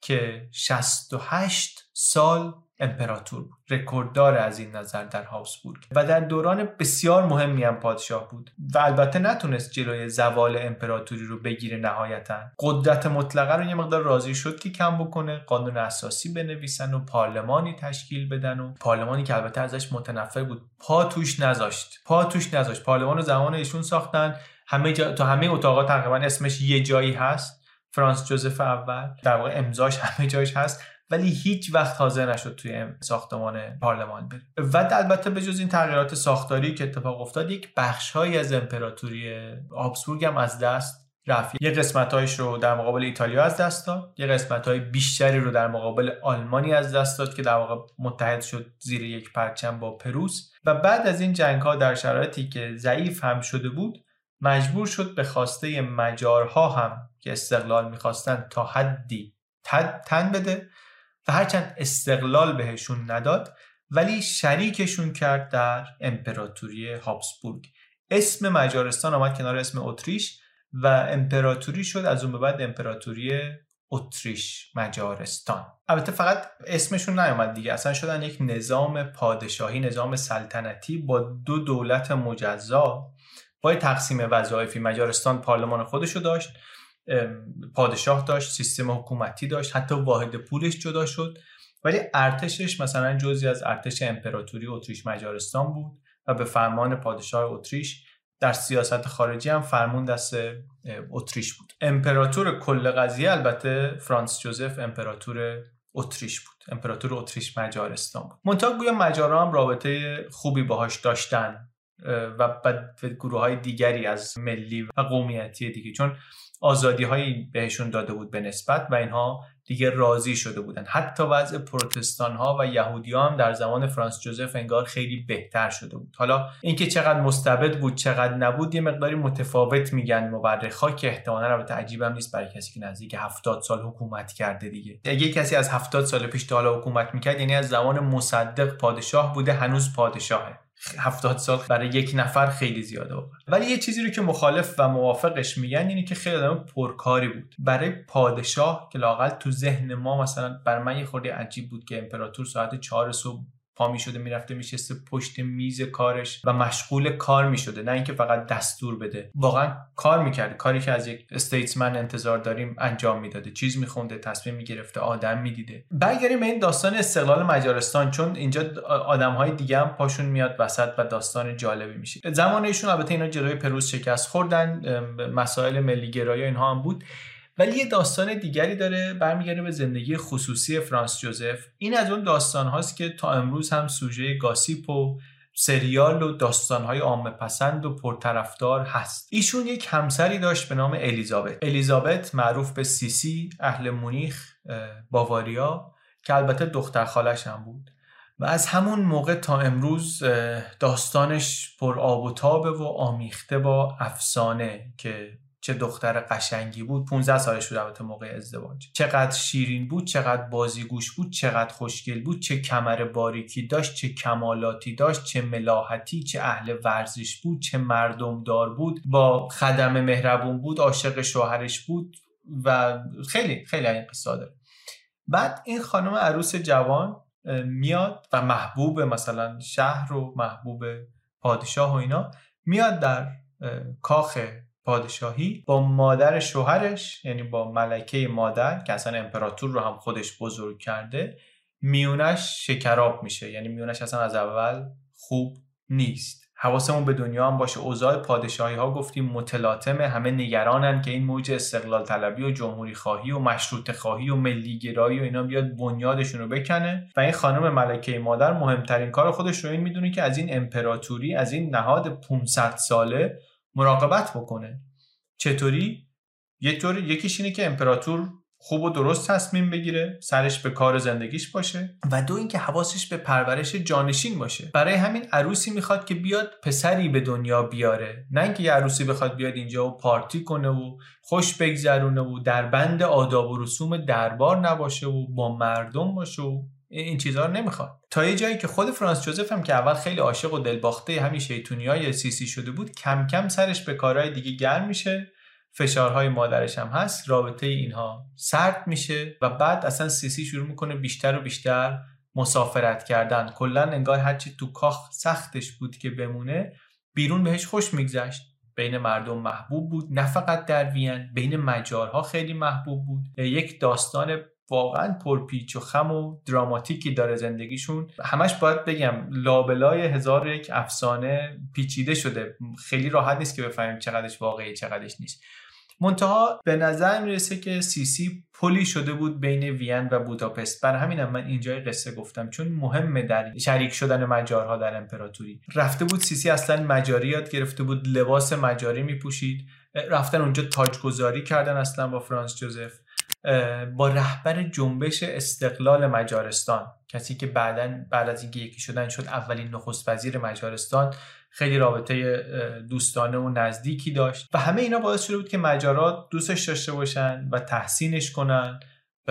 که 68 سال امپراتور بود. رکورددار از این نظر در هابسبورگ و در دوران بسیار مهمی هم پادشاه بود. و البته نتونست جلوی زوال امپراتوری رو بگیره نهایتا. قدرت مطلقه رو یه مقدار راضی شد که کم بکنه قانون اساسی بنویسن و پارلمانی تشکیل بدن و پارلمانی که البته ازش متنفر بود پا توش نذاشت. پا توش نذاشت. پارلمان رو زمان ایشون ساختن. همه جا... تو همه اتاقات تقریبا اسمش یه جایی هست. فرانس جوزف اول. در واقع امضاش همه جایش هست. ولی هیچ وقت حاضر نشد توی ساختمان پارلمان بره و البته به جز این تغییرات ساختاری که اتفاق افتاد یک بخشهایی از امپراتوری آبسبورگ هم از دست رفت. یه قسمتهایش رو در مقابل ایتالیا از دست داد یه قسمت های بیشتری رو در مقابل آلمانی از دست داد که در واقع متحد شد زیر یک پرچم با پروس. و بعد از این جنگ ها در شرایطی که ضعیف هم شده بود مجبور شد به خواسته مجارها هم که استقلال می‌خواستن تا حدی تن بده و هرچند استقلال بهشون نداد ولی شریکشون کرد در امپراتوری هابسبورگ. اسم مجارستان آمد کنار اسم اتریش و امپراتوری شد از اون به بعد امپراتوری اتریش مجارستان. البته فقط اسمشون نیامد دیگه. اصلا شدن یک نظام پادشاهی نظام سلطنتی با دو دولت مجزا با تقسیم وظایفی. مجارستان پارلمان خودشو داشت. پادشاه داشت سیستم حکومتی داشت حتی واحد پولش جدا شد. ولی ارتشش مثلا جزی از ارتش امپراتوری اتریش مجارستان بود و به فرمان پادشاه اتریش در سیاست خارجی هم فرمون دست اتریش بود. امپراتور کل قضیه البته فرانس جوزف امپراتور اتریش بود. امپراتور اتریش مجارستان بود. منتها گویا مجارا هم رابطه خوبی باهاش داشتن و بعد گروه های دیگری از ملی و قومیتی دیگه. چون آزادی هایی بهشون داده بود به نسبت و اینها دیگه راضی شده بودن. حتی وضع پروتستان ها و یهودی ها هم در زمان فرانس جوزف انگار خیلی بهتر شده بود. حالا اینکه چقدر مستبد بود چقدر نبود یه مقداری متفاوت میگن مورخا که احتمالاً البته عجیبم نیست برای کسی که نزدیک 70 سال حکومت کرده دیگه. اگه کسی از 70 سال پیش تا حالا حکومت می‌کرد یعنی از زمان مصدق پادشاه بوده هنوز پادشاهه. هفتاد سال برای یک نفر خیلی زیاده بود ولی یه چیزی رو که مخالف و موافقش میگن اینه که خیلی آدم پرکاری بود. برای پادشاه که لاقل تو ذهن ما مثلا بر من یه خورده عجیب بود که امپراتور ساعت چهار صبح پا شده می‌رفته میشسته پشت میز کارش و مشغول کار می‌شده. نه اینکه فقط دستور بده. واقعا کار می‌کرده. کاری که از یک استیتسمن انتظار داریم انجام می‌داده. چیز میخونده تصمیم می‌گرفته آدم می‌دیده. برگردیم به این داستان استقلال مجارستان چون اینجا آدم های دیگه هم پاشون میاد وسط و داستان جالبی میشه. زمان ایشون البته اینا جلوی پروز شکست خوردن مسائل ملی گرایی اینها هم بود. ولی یه داستان دیگری داره برمیگرده به زندگی خصوصی فرانس جوزف. این از اون داستان هاست که تا امروز هم سوژه گاسیپ و سریال و داستانهای عامه پسند و پرطرفدار هست. ایشون یک همسری داشت به نام الیزابت. الیزابت معروف به سیسی اهل مونیخ باواریا که البته دختر خالش هم بود. و از همون موقع تا امروز داستانش پر آب و تابه و آمیخته با افسانه که چه دختر قشنگی بود 15 سالش بود البته موقع ازدواج. چقدر شیرین بود چقدر بازیگوش بود چقدر خوشگل بود چه کمر باریکی داشت چه کمالاتی داشت چه ملاحتی چه اهل ورزش بود چه مردم دار بود با خدم مهربون بود عاشق شوهرش بود و خیلی خیلی این قصه بعد این خانم عروس جوان میاد و محبوب مثلا شهر و محبوب پادشاه و اینا میاد در کاخ پادشاهی با مادر شوهرش یعنی با ملکه مادر که اصلا امپراتور رو هم خودش بزرگ کرده میونش شکراب میشه. یعنی میونش اصلا از اول خوب نیست. حواسمون به دنیا هم باشه. اوضاع پادشاهی ها گفتیم متلاطمه. همه نگرانن که این موج استقلال طلبی و جمهوری خواهی و مشروط خواهی و ملی گرایی و اینا بیاد بنیادشون رو بکنه. و این خانم ملکه مادر مهمترین کار خودش رو این می‌دونه که از این امپراتوری از این نهاد 500 ساله مراقبت بکنه. چطوری؟ یک طور یکیش اینه که امپراتور خوب و درست تصمیم بگیره سرش به کار زندگیش باشه و دو اینکه حواسش به پرورش جانشین باشه. برای همین عروسی می‌خواد که بیاد پسری به دنیا بیاره. نه اینکه یه عروسی بخواد بیاد اینجا و پارتی کنه و خوش بگذرونه و در بند آداب و رسوم دربار نباشه و با مردم باشه و این چیزها رو نمی‌خواد. تا یه جایی که خود فرانس جوزف هم که اول خیلی عاشق و دلباخته همین شیطونی های سیسی شده بود کم کم سرش به کارهای دیگه گرم میشه. فشارهای مادرش هم هست. رابطه اینها سرد میشه و بعد اصلا سیسی شروع می‌کنه بیشتر و بیشتر مسافرت کردن. کلا انگار هرچی تو کاخ سختش بود که بمونه بیرون بهش خوش میگذشت. بین مردم محبوب بود. نه فقط در وین بین مجارها خیلی محبوب بود. یک داستان واقعا پرپیچ و خم و دراماتیکی داره زندگیشون. همش باید بگم لابلای هزار یک افسانه پیچیده شده. خیلی راحت نیست که بفهمیم چقدرش واقعی چقدرش نیست. منتها به نظر می‌رسه که سیسی پلی شده بود بین وین و بوداپست. بر همینم من اینجای قصه گفتم چون مهمه در شریک شدن مجارها در امپراتوری. رفته بود سیسی اصلا مجاری یاد گرفته بود لباس مجاری میپوشید. رفتن اونجا تاجگذاری کردن اصلا با فرانس جوزف. با رهبر جنبش استقلال مجارستان. کسی که بعدا بعد از اینکه یکی شدن شد اولین نخست وزیر مجارستان. خیلی رابطه دوستانه و نزدیکی داشت. و همه اینا باعث شده بود که مجارات دوستش داشته باشن و تحسینش کنن.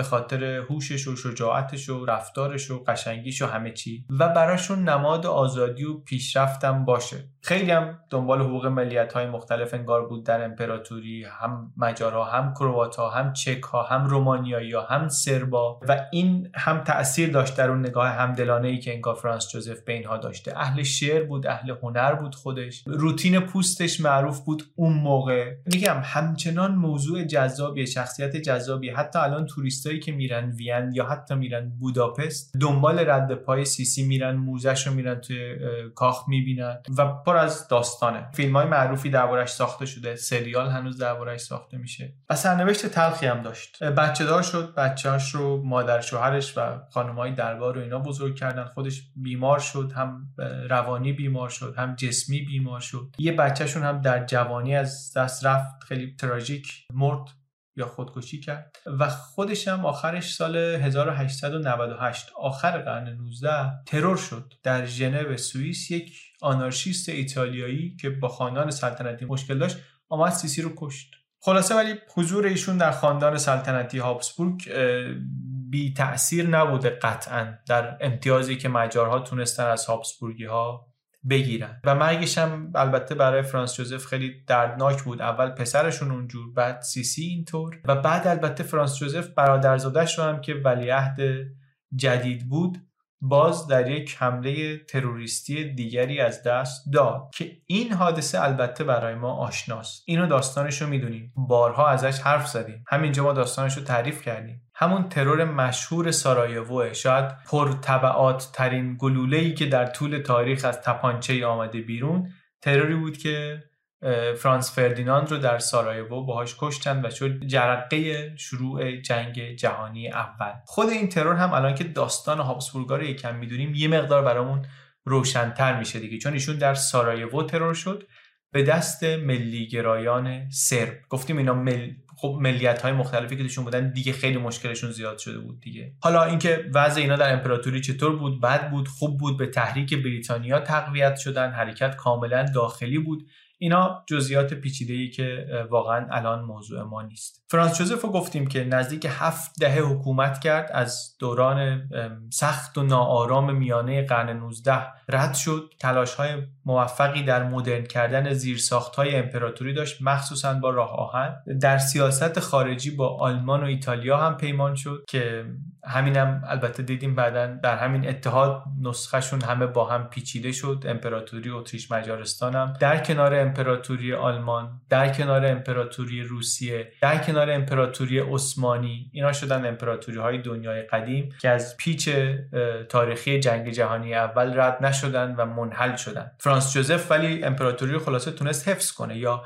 به خاطر هوشش و شجاعتش و رفتارش و قشنگیش و همه چی. و براشون نماد آزادی و پیشرفتم باشه. خیلی هم دنبال حقوق ملیت های مختلف انگار بود. در امپراتوری هم مجارها هم کروات ها هم چک ها هم رومانیایی ها هم سربا. و این هم تاثیر داشت در اون نگاه همدلانه ای که انگار فرانس جوزف به اینها داشته. اهل شعر بود اهل هنر بود خودش. روتین پوستش معروف بود اون موقع. میگم همچنان موضوع جذابی شخصیت جذابی حتی الان توریستایی که میرن وین یا حتی میرن بوداپست دنبال رد پای سیسی میرن موزش رو میرن توی کاخ می‌بینن و پر از داستانه. فیلم های معروفی دربارش ساخته شده سریال هنوز دربارش ساخته میشه. و سرنوشت تلخی هم داشت. بچه دار شد بچه‌اش رو مادر شوهرش و خانمای دربار رو اینا بزرگ کردن. خودش بیمار شد هم روانی بیمار شد هم جسمی بیمار شد. یه بچهشون هم در جوانی از دست رفت. خیلی تراژیک مرد. یا خودکشی کرد. و خودش هم آخرش سال 1898 آخر قرن 19 ترور شد. در ژنو سوئیس یک آنارشیست ایتالیایی که با خاندان سلطنتی مشکل داشت آمد سیسی رو کشت. خلاصه ولی حضور ایشون در خاندان سلطنتی هابسبورگ بی تأثیر نبوده قطعا در امتیازی که مجارها تونستن از هابسبورگی ها بگیرن. و مرگش هم البته برای فرانس جوزف خیلی دردناک بود. اول پسرشون اونجور بعد سیسی اینطور. و بعد البته فرانس جوزف برادرزادش رو هم که ولیعهد جدید بود باز در یک حمله تروریستی دیگری از دست داد که این حادثه البته برای ما آشناست. اینو داستانش رو می‌دونیم. بارها ازش حرف زدیم. همینجا ما داستانش رو تعریف کردیم. همون ترور مشهور سارایووه شاید پرتبعات ترین گلوله که در طول تاریخ از تپانچه آمده بیرون تروری بود که فرانس فردیناند رو در سارایوو باهاش کشتن و شد جرقه شروع جنگ جهانی اول. خود این ترور هم الان که داستان هابسبورگا رو یکم می‌دونیم یه مقدار برامون روشنتر میشه دیگه چون ایشون در سارایوو ترور شد به دست ملیگرایان سرب. گفتیم اینا مل... خب ملیت های مختلفی که توشون بودن دیگه خیلی مشکلشون زیاد شده بود دیگه. حالا اینکه وضع اینا در امپراتوری چطور بود؟ بد بود خوب بود به تحریک بریتانیا تقویت شدن حرکت کاملا داخلی بود. اینا جزئیات پیچیده که واقعا الان موضوع ما نیست. فرانس جوزف رو گفتیم که نزدیک هفت دهه حکومت کرد از دوران سخت و ناآرام میانه قرن 19 رد شد. تلاش های موفقی در مدرن کردن زیرساخت های امپراتوری داشت مخصوصا با راه آهن. در سیاست خارجی با آلمان و ایتالیا هم پیمان شد که همینم البته دیدیم بعدا در همین اتحاد نسخهشون همه با هم پیچیده شد. امپراتوری اتریش مجارستان هم. در کنار امپراتوری آلمان در کنار امپراتوری روسیه در کنار امپراتوری عثمانی اینا شدن امپراتوری های دنیای قدیم که از پیچ تاریخی جنگ جهانی اول رد نشدن و منحل شدن. فرانس جوزف ولی امپراتوری خلاصه تونست حفظ کنه یا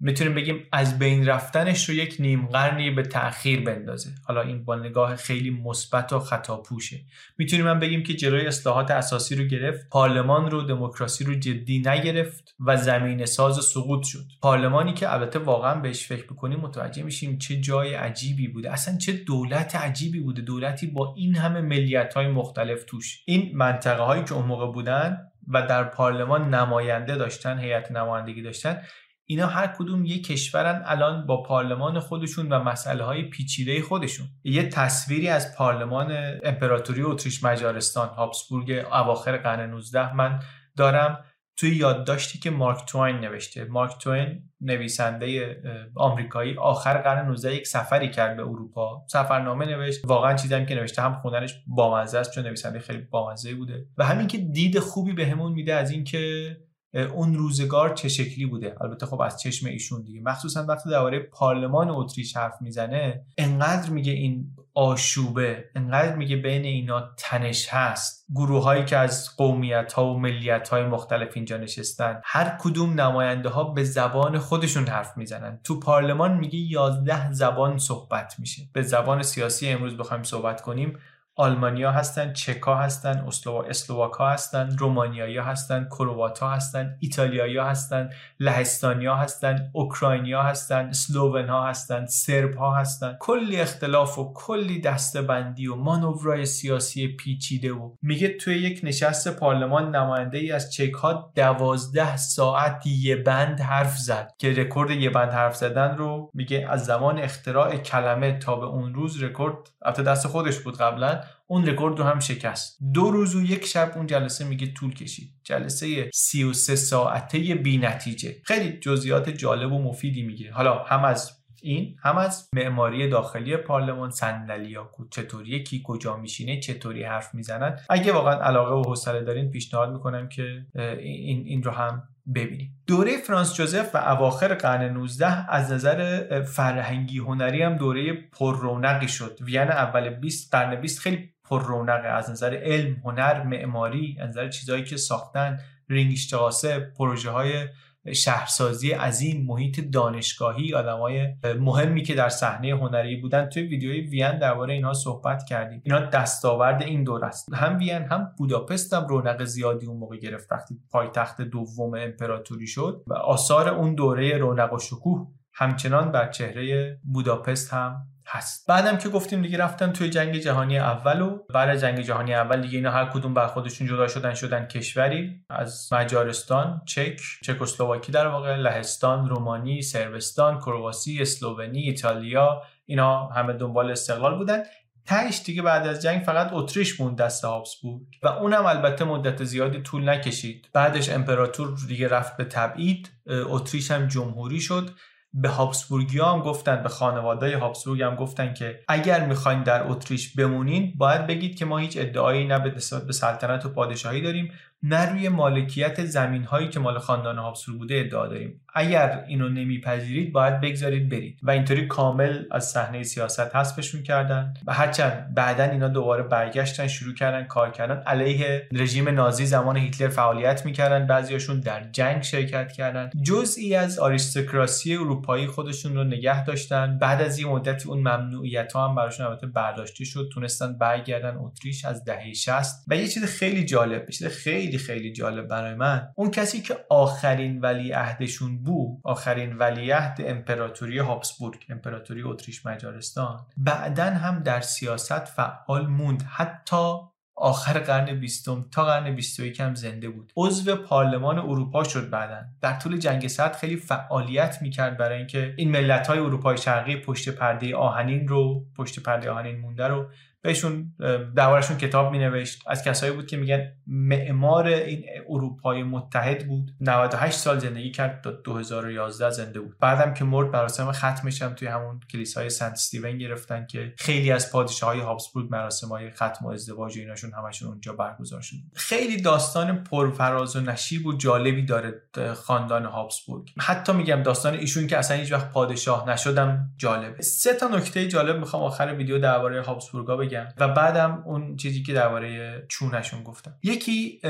می‌تونیم بگیم از بین رفتنش رو یک نیم قرنی به تاخیر بندازه. حالا این با نگاه خیلی مثبت و خطا پوشه می‌تونیم هم بگیم که جلوی اصلاحات اساسی رو گرفت پارلمان رو دموکراسی رو جدی نگرفت و زمین ساز سقوط شد. پارلمانی که البته واقعا بهش فکر بکنیم متوجه میشیم چه جای عجیبی بوده. اصلا چه دولت عجیبی بوده. دولتی با این همه ملیت های مختلف توش. این منطقه هایی که اون موقع بودن و در پارلمان نماینده داشتن هیئت نمایندگی داشتن اینا هر کدوم یه کشورن الان با پارلمان خودشون و مسئله های پیچیده خودشون. یه تصویری از پارلمان امپراتوری اتریش مجارستان هابسبورگ اواخر قرن 19 من دارم توی یادداشتی که مارک توین نوشته. مارک توین نویسنده آمریکایی آخر قرن 19 یک سفری کرد به اروپا. سفرنامه نوشت. واقعا چیزی هم که نوشته هم خوندنش بامزه است چون نویسنده خیلی بامزه بوده. و همین که دید خوبی بهمون میده از اینکه اون روزگار چه شکلی بوده؟ البته خب از چشم ایشون دیگه. مخصوصا وقتی درباره پارلمان اتریش حرف می‌زنه انقدر میگه این آشوبه انقدر میگه بین اینا تنش هست. گروه هایی که از قومیت ها و ملیت های مختلف اینجا نشستن هر کدوم نماینده ها به زبان خودشون حرف می‌زنن. تو پارلمان میگه 11 زبان صحبت میشه. به زبان سیاسی امروز بخوایم صحبت کنیم. آلمانیا هستن چکا هستن اسلوا اسلواکا هستن رومانیایی هستن کرواتا هستن ایتالیایی هستن لهستانیا هستن اوکراینیا هستن سلوون ها هستن سرب ها هستن. کلی اختلاف و کلی دسته‌بندی و مانورای سیاسی پیچیده و میگه توی یک نشست پارلمان نماینده ای از چک ها دوازده ساعت یه بند حرف زد که رکورد یه بند حرف زدن رو میگه از زمان اختراع کلمه تا به اون روز رکورد البته دست خودش بود قبلا اون رکورد رو هم شکست. دو روز و یک شب اون جلسه میگه طول کشید. جلسه 33 ساعته بی نتیجه. خیلی جزئیات جالب و مفیدی میگه. حالا هم از این هم از معماری داخلی پارلمان صندلیا چطوری کی کجا میشینه چطوری حرف می‌زنن اگه واقعا علاقه و حوصله دارین پیشنهاد می‌کنم که این این رو هم ببینیم. دوره فرانس جوزف و اواخر قرن 19 از نظر فرهنگی هنری هم دوره پر رونقی شد. وین اول 20 قرن 20 خیلی پر رونقه از نظر علم هنر معماری از نظر چیزهایی که ساختن رینگشتاسه پروژه های شهرسازی عظیم محیط دانشگاهی آدمای مهمی که در صحنه هنری بودن. توی ویدیوی وین درباره اینها صحبت کردیم. اینا دستاورد این دور است. هم وین هم بوداپست هم رونق زیادی اون موقع گرفت وقتی پایتخت دوم امپراتوری شد و آثار اون دوره رونق و شکوه همچنان بر چهره بوداپست هم هست. بعدم که گفتیم دیگه رفتن توی جنگ جهانی اول و بعد جنگ جهانی اول دیگه اینا هر کدوم بر خودشون جدا شدن شدن کشوری. از مجارستان چک چکسلواکی در واقع لهستان رومانی سربستان کرواسی اسلوونی ایتالیا اینا همه دنبال استقلال بودن. تهش دیگه بعد از جنگ فقط اتریش موند دست هابسبورگ و اونم البته مدت زیادی طول نکشید. بعدش امپراتور دیگه رفت به تبعید. اتریش هم جمهوری شد. به هابسبورگی هم گفتن به خانواده هابسبورگ هم گفتن که اگر می‌خواین در اتریش بمونین باید بگید که ما هیچ ادعایی نه به به سلطنت و پادشاهی داریم. نه روی مالکیت زمین هایی که مال خاندان هابسبورگ بوده ادعا داریم. اگر اینو نمیپذیرید باید بگذارید برید. و اینطوری کامل از صحنه سیاست حذفشون کردن و هرچند بعدا اینا دوباره برگشتن شروع کردن کار کردن علیه رژیم نازی زمان هیتلر فعالیت می‌کردن. بعضیاشون در جنگ شرکت کردن. جزئی از آریستوکراسی اروپایی خودشون رو نگه داشتن. بعد از این مدتی اون ممنوعیت ها هم براشون البته برداشته شد. تونستن برگردن اتریش از دهه 60 و یه چیز خیلی جالب چیز خیلی خیلی جالب برای من. اون کسی که آخرین ولی عهدشون بود آخرین ولیعهد امپراتوری هابسبورگ امپراتوری اتریش مجارستان بعدا هم در سیاست فعال موند. حتی آخر قرن بیستم تا قرن 21 هم زنده بود. عضو پارلمان اروپا شد بعدا. در طول جنگ سرد خیلی فعالیت می‌کرد برای اینکه این ملت های اروپای شرقی پشت پرده آهنین رو پشت پرده آهنین مونده رو بهشون دربارشون کتاب می نوشت از کسایی بود که میگن معمار این اروپای متحد بود. 98 سال زندگی کرد تا 2011 زنده بود. بعدم که مرد مراسم ختمش هم توی همون کلیسای سنت استیون گرفتن که خیلی از پادشاه های هابسبورگ مراسم های ختم و ازدواج و ایناشون همشون اونجا برگزار شد. خیلی داستان پرفراز و نشیب و جالبی داره خاندان هابسبورگ. حتی میگم داستان ایشون که اصلا هیچ وقت پادشاه نشدم جالبه. سه تا نکته جالب می‌خوام آخر ویدیو درباره هابسبورگا و بعدم اون چیزی که درباره چونشون گفتم. یکی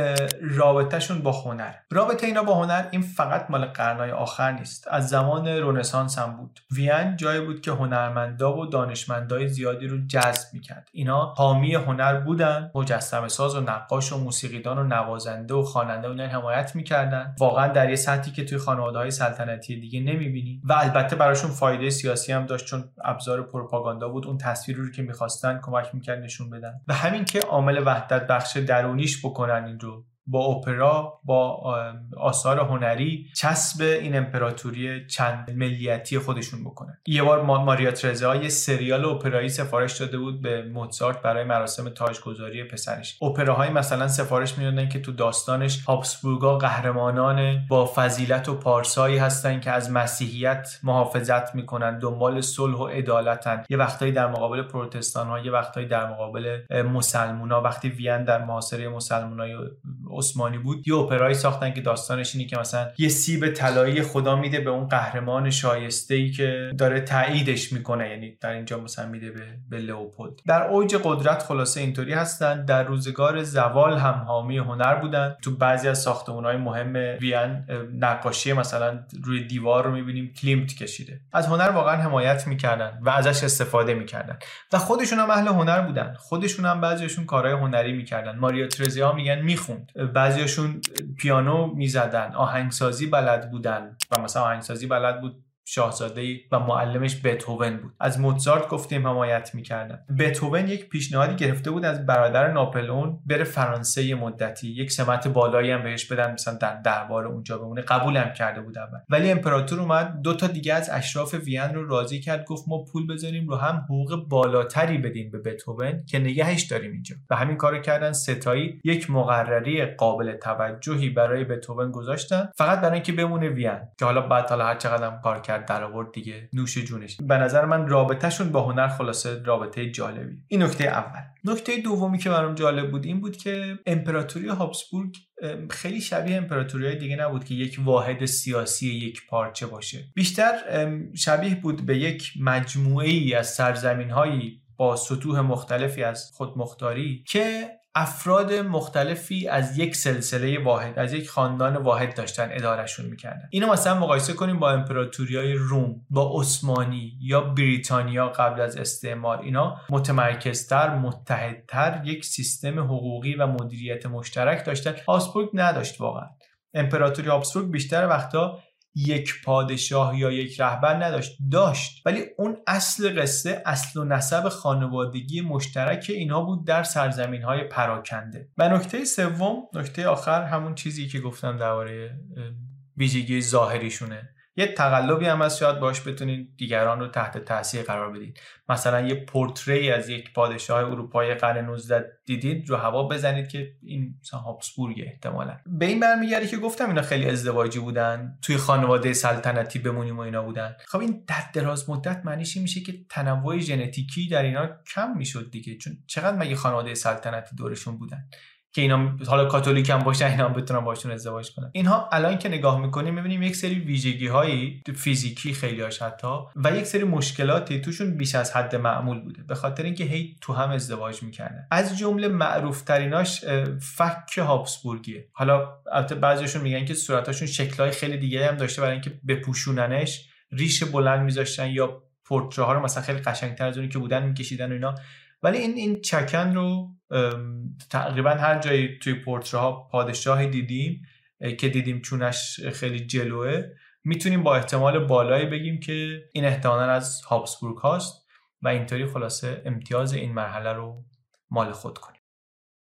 رابطهشون با هنر. رابطه اینا با هنر این فقط مال قرنهای آخر نیست. از زمان رنسانس هم بود. وین جایی بود که هنرمندا و دانشمندای زیادی رو جذب می‌کرد. اینا حامی هنر بودن مجسمه ساز و نقاش و موسیقیدان و نوازنده و خواننده اونها حمایت می‌کردن. واقعا در یه سطحی که توی خانواده های سلطنتی دیگه نمی‌بینی. و البته براشون فایده سیاسی هم داشت چون ابزار پروپاگاندا بود. اون تصویری رو که می‌خواستن کمک می‌کرد نشون بدن. و همین که عامل وحدت بخش درونیش بکنن این رو. با اپرا با آثار هنری چسب این امپراتوری چند ملیتی خودشون بکنن یه بار ماریا ترزا یه سریال اپرایی سفارش داده بود به موزارت برای مراسم تاجگذاری پسرش. اپراهایی مثلا سفارش می‌دادن که تو داستانش هابسبورگا قهرمانان با فضیلت و پارسایی هستن که از مسیحیت محافظت می‌کنن دنبال صلح و عدالتن. یه وقتایی در مقابل پروتستان ها یه وقتایی در مقابل مسلمونا. وقتی وین در محاصره مسلمونای عثمانی بود یه اپرایی ساختن که داستانش اینه که مثلا یه سیب طلایی خدا میده به اون قهرمان شایسته ای که داره تاییدش می‌کنه یعنی در اینجا مثلا میده به به لئوپولد. در اوج قدرت خلاصه اینطوری هستن در روزگار زوال هم حامی هنر بودن. تو بعضی از ساختمان‌های مهم وین نقاشی مثلا روی دیوار رو می‌بینیم کلیمت کشیده. از هنر واقعا حمایت می‌کردن و ازش استفاده می‌کردن. و خودشون هم اهل هنر بودن. خودشون هم بعضیشون کارهای هنری می‌کردن. ماریا ترزیا میگن می‌خوند. بعضیاشون پیانو می‌زدن آهنگسازی بلد بودن و مثلا آهنگسازی بلد بود. شاهزاده و معلمش بتوون بود. از موزارت گفتیم حمایت می‌کردن. بتوون یک پیشنهادی گرفته بود از برادر ناپلئون بره فرانسه مدتی. یک سمت بالایی هم بهش بدن مثلا در دربار اونجا بمونه. قبولم کرده بود اول. ولی امپراتور اومد دو تا دیگه از اشراف وین رو راضی کرد گفت ما پول بذاریم رو هم حقوق بالاتری بدیم به بتوون که نگهش داریم اینجا. و همین کارو کردن ستایی. یک مقرری قابل توجهی برای بتوون گذاشتن. فقط برای اینکه بمونه وین. که حالا بعد حالا هر چقدر کار کرد در آورد دیگه نوش جونش. به نظر من رابطهشون با هنر خلاصه رابطه جالبی. این نکته اول. نکته دومی که برام جالب بود این بود که امپراتوری هابسبورگ خیلی شبیه امپراتوری دیگه نبود که یک واحد سیاسی یک پارچه باشه. بیشتر شبیه بود به یک مجموعه ای از سرزمین هایی با سطوح مختلفی از خودمختاری که افراد مختلفی از یک سلسله واحد از یک خاندان واحد داشتن ادارشون می‌کردن. اینو مثلا مقایسه کنیم با امپراتوری روم با عثمانی یا بریتانیا قبل از استعمار. اینا متمرکزتر متحدتر یک سیستم حقوقی و مدیریت مشترک داشتن. هابسبورگ نداشت واقعا. امپراتوری هابسبورگ بیشتر وقتا یک پادشاه یا یک رهبر نداشت داشت. ولی اون اصل قصه اصل و نسب خانوادگی مشترک اینها بود در سرزمین های پراکنده. و نکته سوم نکته آخر همون چیزی که گفتم درباره ویژگی ظاهریشونه. یه تقلبی هم از شاید باش بتونید دیگران رو تحت تاثیر قرار بدید. مثلا یه پورتری از یک پادشاه اروپای قرن 19 دیدید رو هوا بزنید که این هابسبورگ احتمالا. به این برمیگرده که گفتم اینا خیلی ازدواجی بودن توی خانواده سلطنتی بمونیم و اینا بودن. خب این در دراز مدت معنیش میشه که تنوع ژنتیکی در اینا کم می‌شد دیگه چون چقدر مگه خانواده سلطنتی دورشون بودن؟ که اینا حالا کاتولیک هم باشن اینا هم بتونن باشون ازدواج کنن. اینها الان که نگاه می‌کنیم می‌بینیم یک سری ویژگی هایی فیزیکی خیلی هاش حتی و یک سری مشکلاتی توشون بیش از حد معمول بوده. به خاطر اینکه هی تو هم ازدواج می‌کردن. از جمله معروف تریناش فک هابسبورگیه. حالا البته بعضیشون میگن که صورتاشون شکلهای خیلی دیگه هم داشته برای اینکه بپوشوننش. ریش بلند میذاشتن یا پورتره رو مثلا خیلی قشنگتر از اونی که بودن میکشیدن و اینا. ولی این این چکن رو تقریبا هر جایی توی پورتره ها پادشاهی دیدیم که دیدیم چونش خیلی جلوه. می‌تونیم با احتمال بالایی بگیم که این احتمالا از هابسبورگ هاست و اینطوری خلاصه امتیاز این مرحله رو مال خود کنیم.